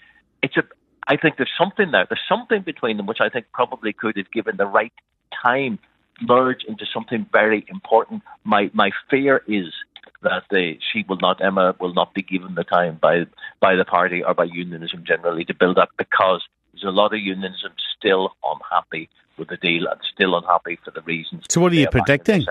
it's a. I think there's something there. There's something between them which I think probably could have given the right time merge into something very important. My my fear is that they, she will not, Emma will not be given the time by by the party or by unionism generally to build up because there's a lot of unionism still unhappy with the deal and still unhappy for the reasons. So, what are you predicting?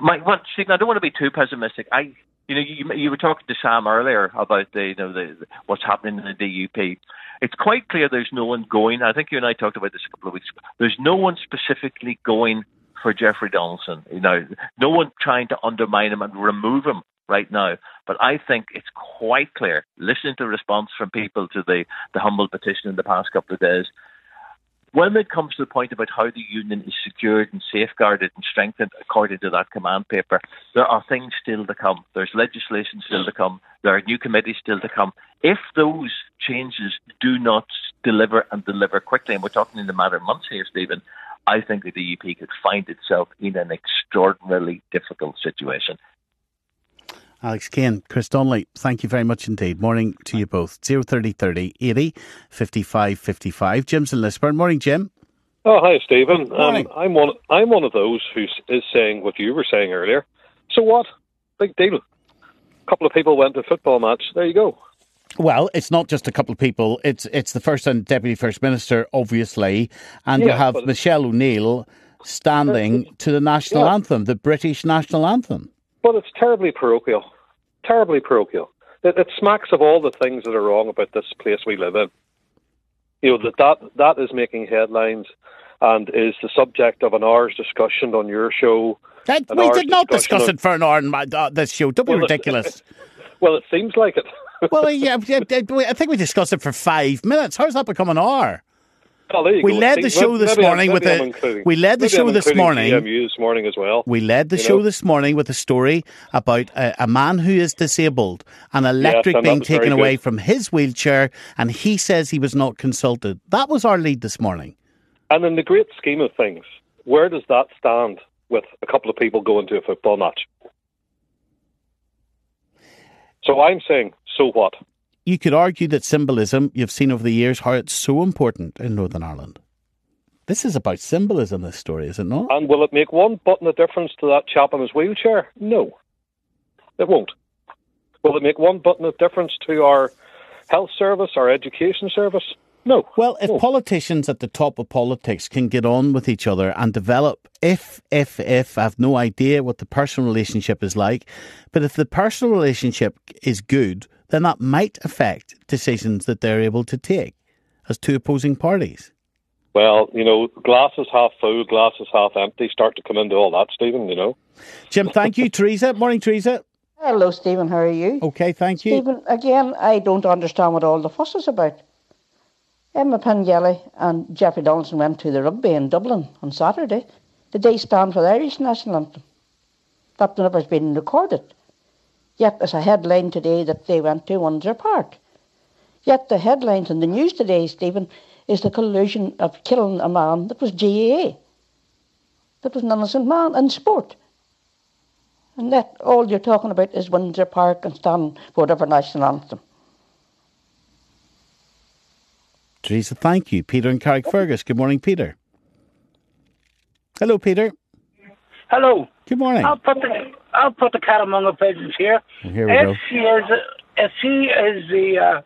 My, *sighs* well, Stephen, I don't want to be too pessimistic. I, you know, you, you were talking to Sam earlier about the, you know, the, what's happening in the DUP. It's quite clear there's no one going. I think you and I talked about this a couple of weeks ago. There's no one specifically going for Jeffrey Donaldson. You know, no one trying to undermine him and remove him right now. But I think it's quite clear, listening to the response from people to the, the humble petition in the past couple of days, when it comes to the point about how the union is secured and safeguarded and strengthened according to that command paper, there are things still to come. There's legislation still to come. There are new committees still to come. If those changes do not deliver and deliver quickly, and we're talking in the matter of months here, Stephen, I think the DUP could find itself in an extraordinarily difficult situation. Alex Kane, Chris Donnelly, thank you very much indeed. Morning to you both. 030 30 80 55 55. Jim's in Lisburn. Morning, Jim. Oh, hi, Stephen. Um, I'm one. I'm one of those who is saying what you were saying earlier. So what? Big deal. A couple of people went to a football match. There you go. Well, it's not just a couple of people. It's it's the first and deputy first minister, obviously, and Yeah, you have Michelle O'Neill standing to the national Yeah. anthem, the British national anthem. But it's terribly parochial. Terribly parochial. It, it smacks of all the things that are wrong about this place we live in. You know that that that is making headlines and is the subject of an hour's discussion on your show. That, we did not discuss on- it for an hour on my, uh, this show. Don't be Well, it- ridiculous. *laughs* Well, it seems like it. well, *laughs* yeah, I think we discussed it for five minutes. How's that become an hour? Oh, We go. led the show maybe this I'm- morning with I'm a- we led the maybe show this morning. GMU this morning as well. We led the show know? this morning with a story about a, a man who is disabled and electric that being taken away good. from his wheelchair, and he says he was not consulted. That was our lead this morning. And in the great scheme of things, where does that stand with a couple of people going to a football match? So I'm saying, so what? You could argue that symbolism, you've seen over the years how it's so important in Northern Ireland. This is about symbolism, this story, is it not? And will it make one button a difference to that chap in his wheelchair? No, it won't. Will it make one button a difference to our health service, our education service? No. Well, if politicians at the top of politics can get on with each other and develop, if, if, if, I have no idea what the personal relationship is like, but if the personal relationship is good, then that might affect decisions that they're able to take as two opposing parties. Well, you know, glasses half full, glasses half empty. Start to come into all that, Stephen. You know. Jim, thank you. *laughs* Teresa, morning, Teresa. Hello, Stephen. How are you? Okay, thank you. Stephen, again, I don't understand what all the fuss is about. Emma Pengelly and Jeffrey Donaldson went to the rugby in Dublin on Saturday. Did they stand for the Irish national anthem? That never has been recorded. Yet there's a headline today that they went to Windsor Park. Yet the headlines in the news today, Stephen, is the collusion of killing a man that was GAA. That was an innocent man in sport. And that all you're talking about is Windsor Park and standing for whatever national anthem. Teresa, thank you. Peter and Carrickfergus. Good morning, Peter. Hello, Peter. Hello. Good morning. I'll put the I'll put the cat among the pigeons here. Here we if go. she is if she is the uh,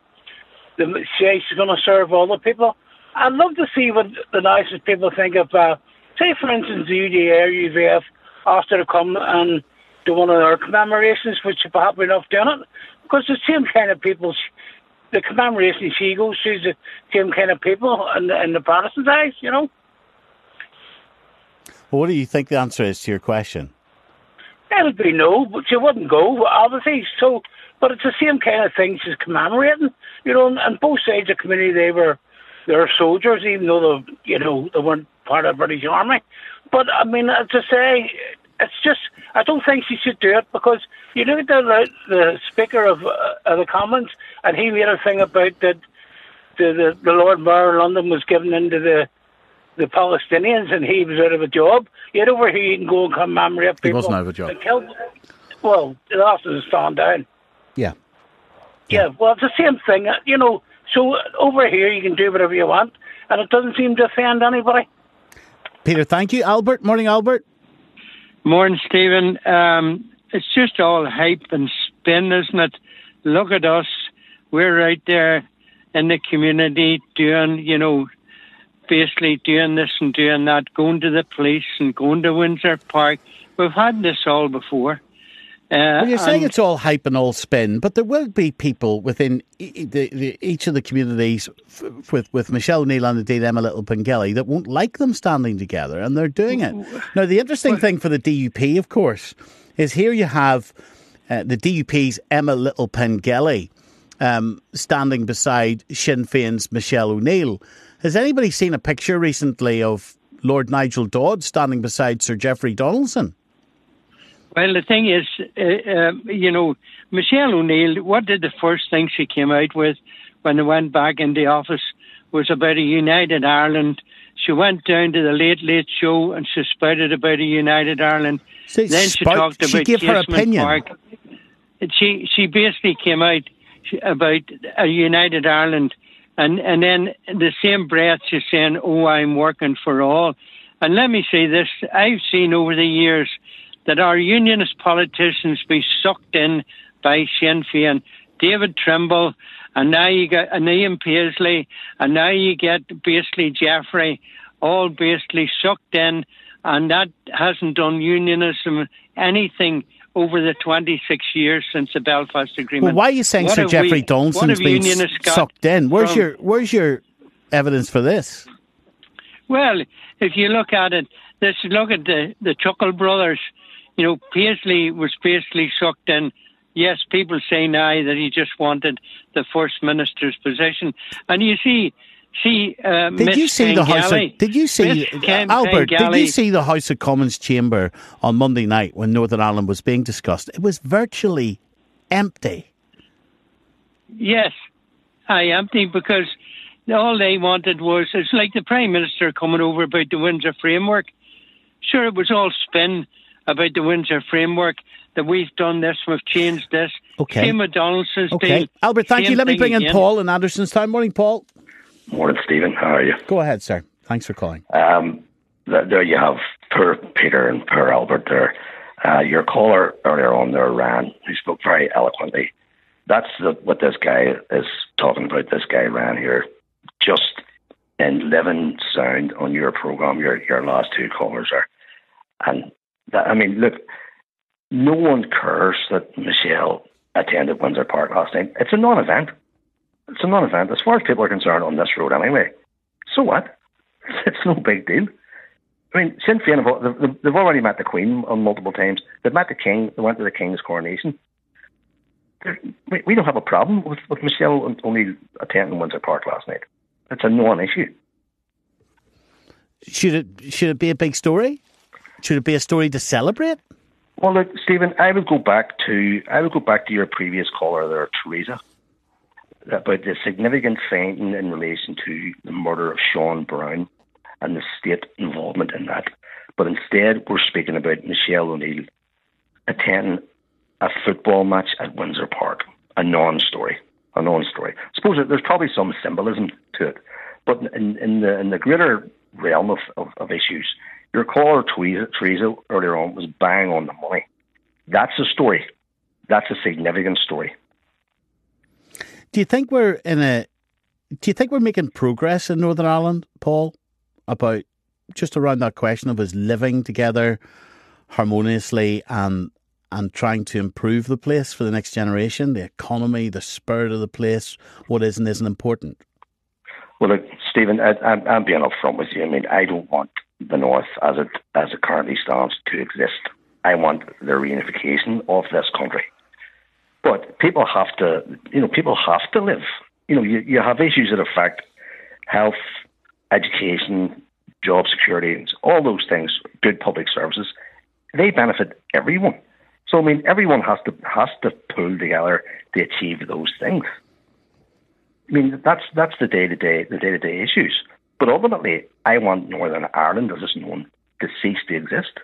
the she, she's going to serve all the people. I'd love to see what the nicest people think of. Uh, say, for instance, the UDA or UVF after to come and do one of their commemorations, which if I happy enough doing it, because the same kind of people. The commemoration she goes to is the same kind of people in the, in the Protestant eyes, you know. Well, what do you think the answer is to your question? It'll be no, but she wouldn't go, obviously. So, but it's the same kind of thing she's commemorating, you know. And both sides of the community, they were they're soldiers, even though they, you know, they weren't part of the British Army. But I mean, I say, it's just I don't think she should do it because you look at the the, the Speaker of, uh, of the Commons, and he made a thing about that the, the the Lord Mayor of London was given into the the Palestinians, and he was out of a job. Yet over here, you can go and come commemorate people. He wasn't out of a job. Killed, well, the last is stand down. Yeah. Yeah, well, it's the same thing, uh, you know. So uh, over here, you can do whatever you want, and it doesn't seem to offend anybody. Peter, thank you. Albert, morning, Albert. Morning, Stephen. Um, it's just all hype and spin, isn't it? Look at us. We're right there in the community doing, you know, basically doing this and doing that, going to the police and going to Windsor Park. We've had this all before. Uh, Well, you're saying it's all hype and all spin, but there will be people within e- the, the, each of the communities f- with, with Michelle O'Neill and indeed Emma Little Pengelly that won't like them standing together, and they're doing it. Now, the interesting thing for the DUP, of course, is here you have uh, the DUP's Emma Little Pengelly um, standing beside Sinn Féin's Michelle O'Neill. Has anybody seen a picture recently of Lord Nigel Dodd standing beside Sir Jeffrey Donaldson? Well, the thing is, uh, um, you know, Michelle O'Neill, what did the first thing she came out with when they went back in the office was about a united Ireland. She went down to the Late Late Show and she spouted about a united Ireland. Say then she spout- talked she about gave her opinion. Park. She she basically came out about a united Ireland, and and then the same breath she's saying, "Oh, I'm working for all." And let me say this: I've seen over the years that our unionist politicians be sucked in by Sinn Féin. David Trimble, and now you get and Ian Paisley, and now you get basically Jeffrey, all basically sucked in, and that hasn't done unionism anything over the 26 years since the Belfast Agreement. Well, why are you saying What Sir Jeffrey we- Donaldson's been unionists s- got sucked in? Where's your Where's your evidence for this? Well, if you look at it, let's look at the the Chuckle brothers. You know, Paisley was basically sucked in. Yes, people say now that he just wanted the first minister's position, and you see, see, uh, Did Miss you see the House? Of, did you see Ken- Albert? Did you see the House of Commons chamber on Monday night when Northern Ireland was being discussed? It was virtually empty. Yes, I empty because all they wanted was it's like the Prime Minister coming over about the Windsor framework. Sure, it was all spin about the Windsor framework that we've done this, we've changed this. Okay. With Donaldson's Okay, deal. Albert. Thank you. Let me bring in again. Paul in Andersonstown. Morning, Paul. Morning, Stephen. How are you? Go ahead, sir. Thanks for calling. Um, there you have poor Peter and poor Albert there. Uh, your caller earlier on there, Ryan, who spoke very eloquently. That's the, what this guy is talking about. This guy ran here, just in living sound on your program. Your your last two callers are, and that, I mean, look, no one cares that Michelle attended Windsor Park last night. It's a non-event. It's a non-event as far as people are concerned on this road. Anyway, so what? *laughs* It's no big deal. I mean, Sinn Féin, have, they've, they've already met the Queen on multiple times. They've met the King. They went to the King's coronation. We, we don't have a problem with, with Michelle only attending Windsor Park last night. It's a non-issue. Should it should it be a big story? Should it be a story to celebrate? Well, look, Stephen, I would go back to I would go back to your previous caller there, Teresa, Uh, about the significant finding in relation to the murder of Sean Brown and the state involvement in that. But instead, we're speaking about Michelle O'Neill attending a football match at Windsor Park, a non-story, a non-story. I suppose there's probably some symbolism to it, but in, in the in the greater realm of, of, of issues, your caller Teresa earlier on was bang on the money. That's a story. That's a significant story. Do you think we're in a? Do you think we're making progress in Northern Ireland, Paul? About just around that question of us living together harmoniously and and trying to improve the place for the next generation, the economy, the spirit of the place, what is and isn't important. Well, look, Stephen, I, I'm, I'm being upfront with you. I mean, I don't want the North as it as it currently stands to exist. I want the reunification of this country. But people have to, you know, people have to live. You know, you, you have issues that affect health, education, job security, all those things, good public services. They benefit everyone. So I mean, everyone has to has to pull together to achieve those things. I mean, that's that's the day to day the day to day issues. But ultimately, I want Northern Ireland, as it's known, to cease to exist.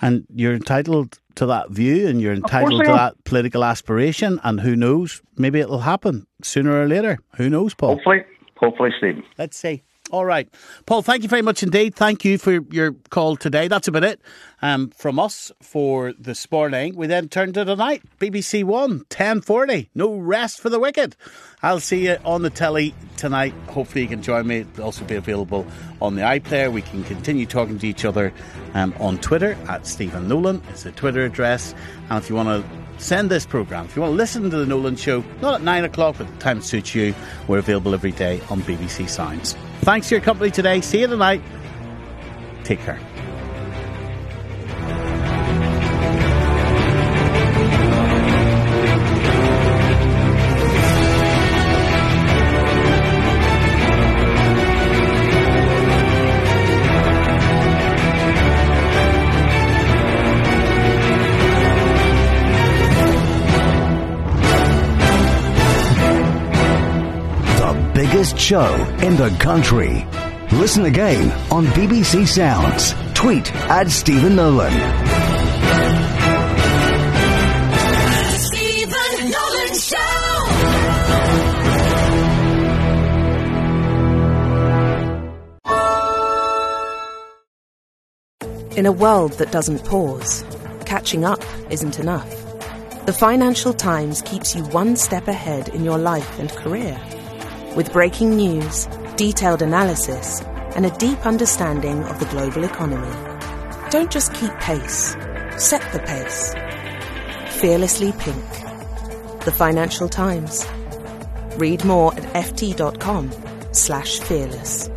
And you're entitled to that view and you're entitled to that political aspiration. And who knows, maybe it'll happen sooner or later. Who knows, Paul? Hopefully, hopefully, Steve. Let's see. All right. Paul, thank you very much indeed. Thank you for your call today. That's about it um, from us for this morning. We then turn to tonight. BBC One, 1040. No rest for the wicked. I'll see you on the telly tonight. Hopefully you can join me. It'll also be available on the iPlayer. We can continue talking to each other um, on Twitter at Stephen Nolan. It's the Twitter address. And if you want to send this programme. If you want to listen to The Nolan Show, not at 9 o'clock, but the time suits you, we're available every day on BBC Sounds. Thanks for your company today. See you tonight. Take care. Biggest show in the country. Listen again on BBC Sounds. Tweet at Stephen Nolan. Stephen Nolan Show. In a world that doesn't pause, catching up isn't enough. The Financial Times keeps you one step ahead in your life and career. With breaking news, detailed analysis, and a deep understanding of the global economy. Don't just keep pace, set the pace. Fearlessly Pink. The Financial Times. Read more at ft.com slash fearless.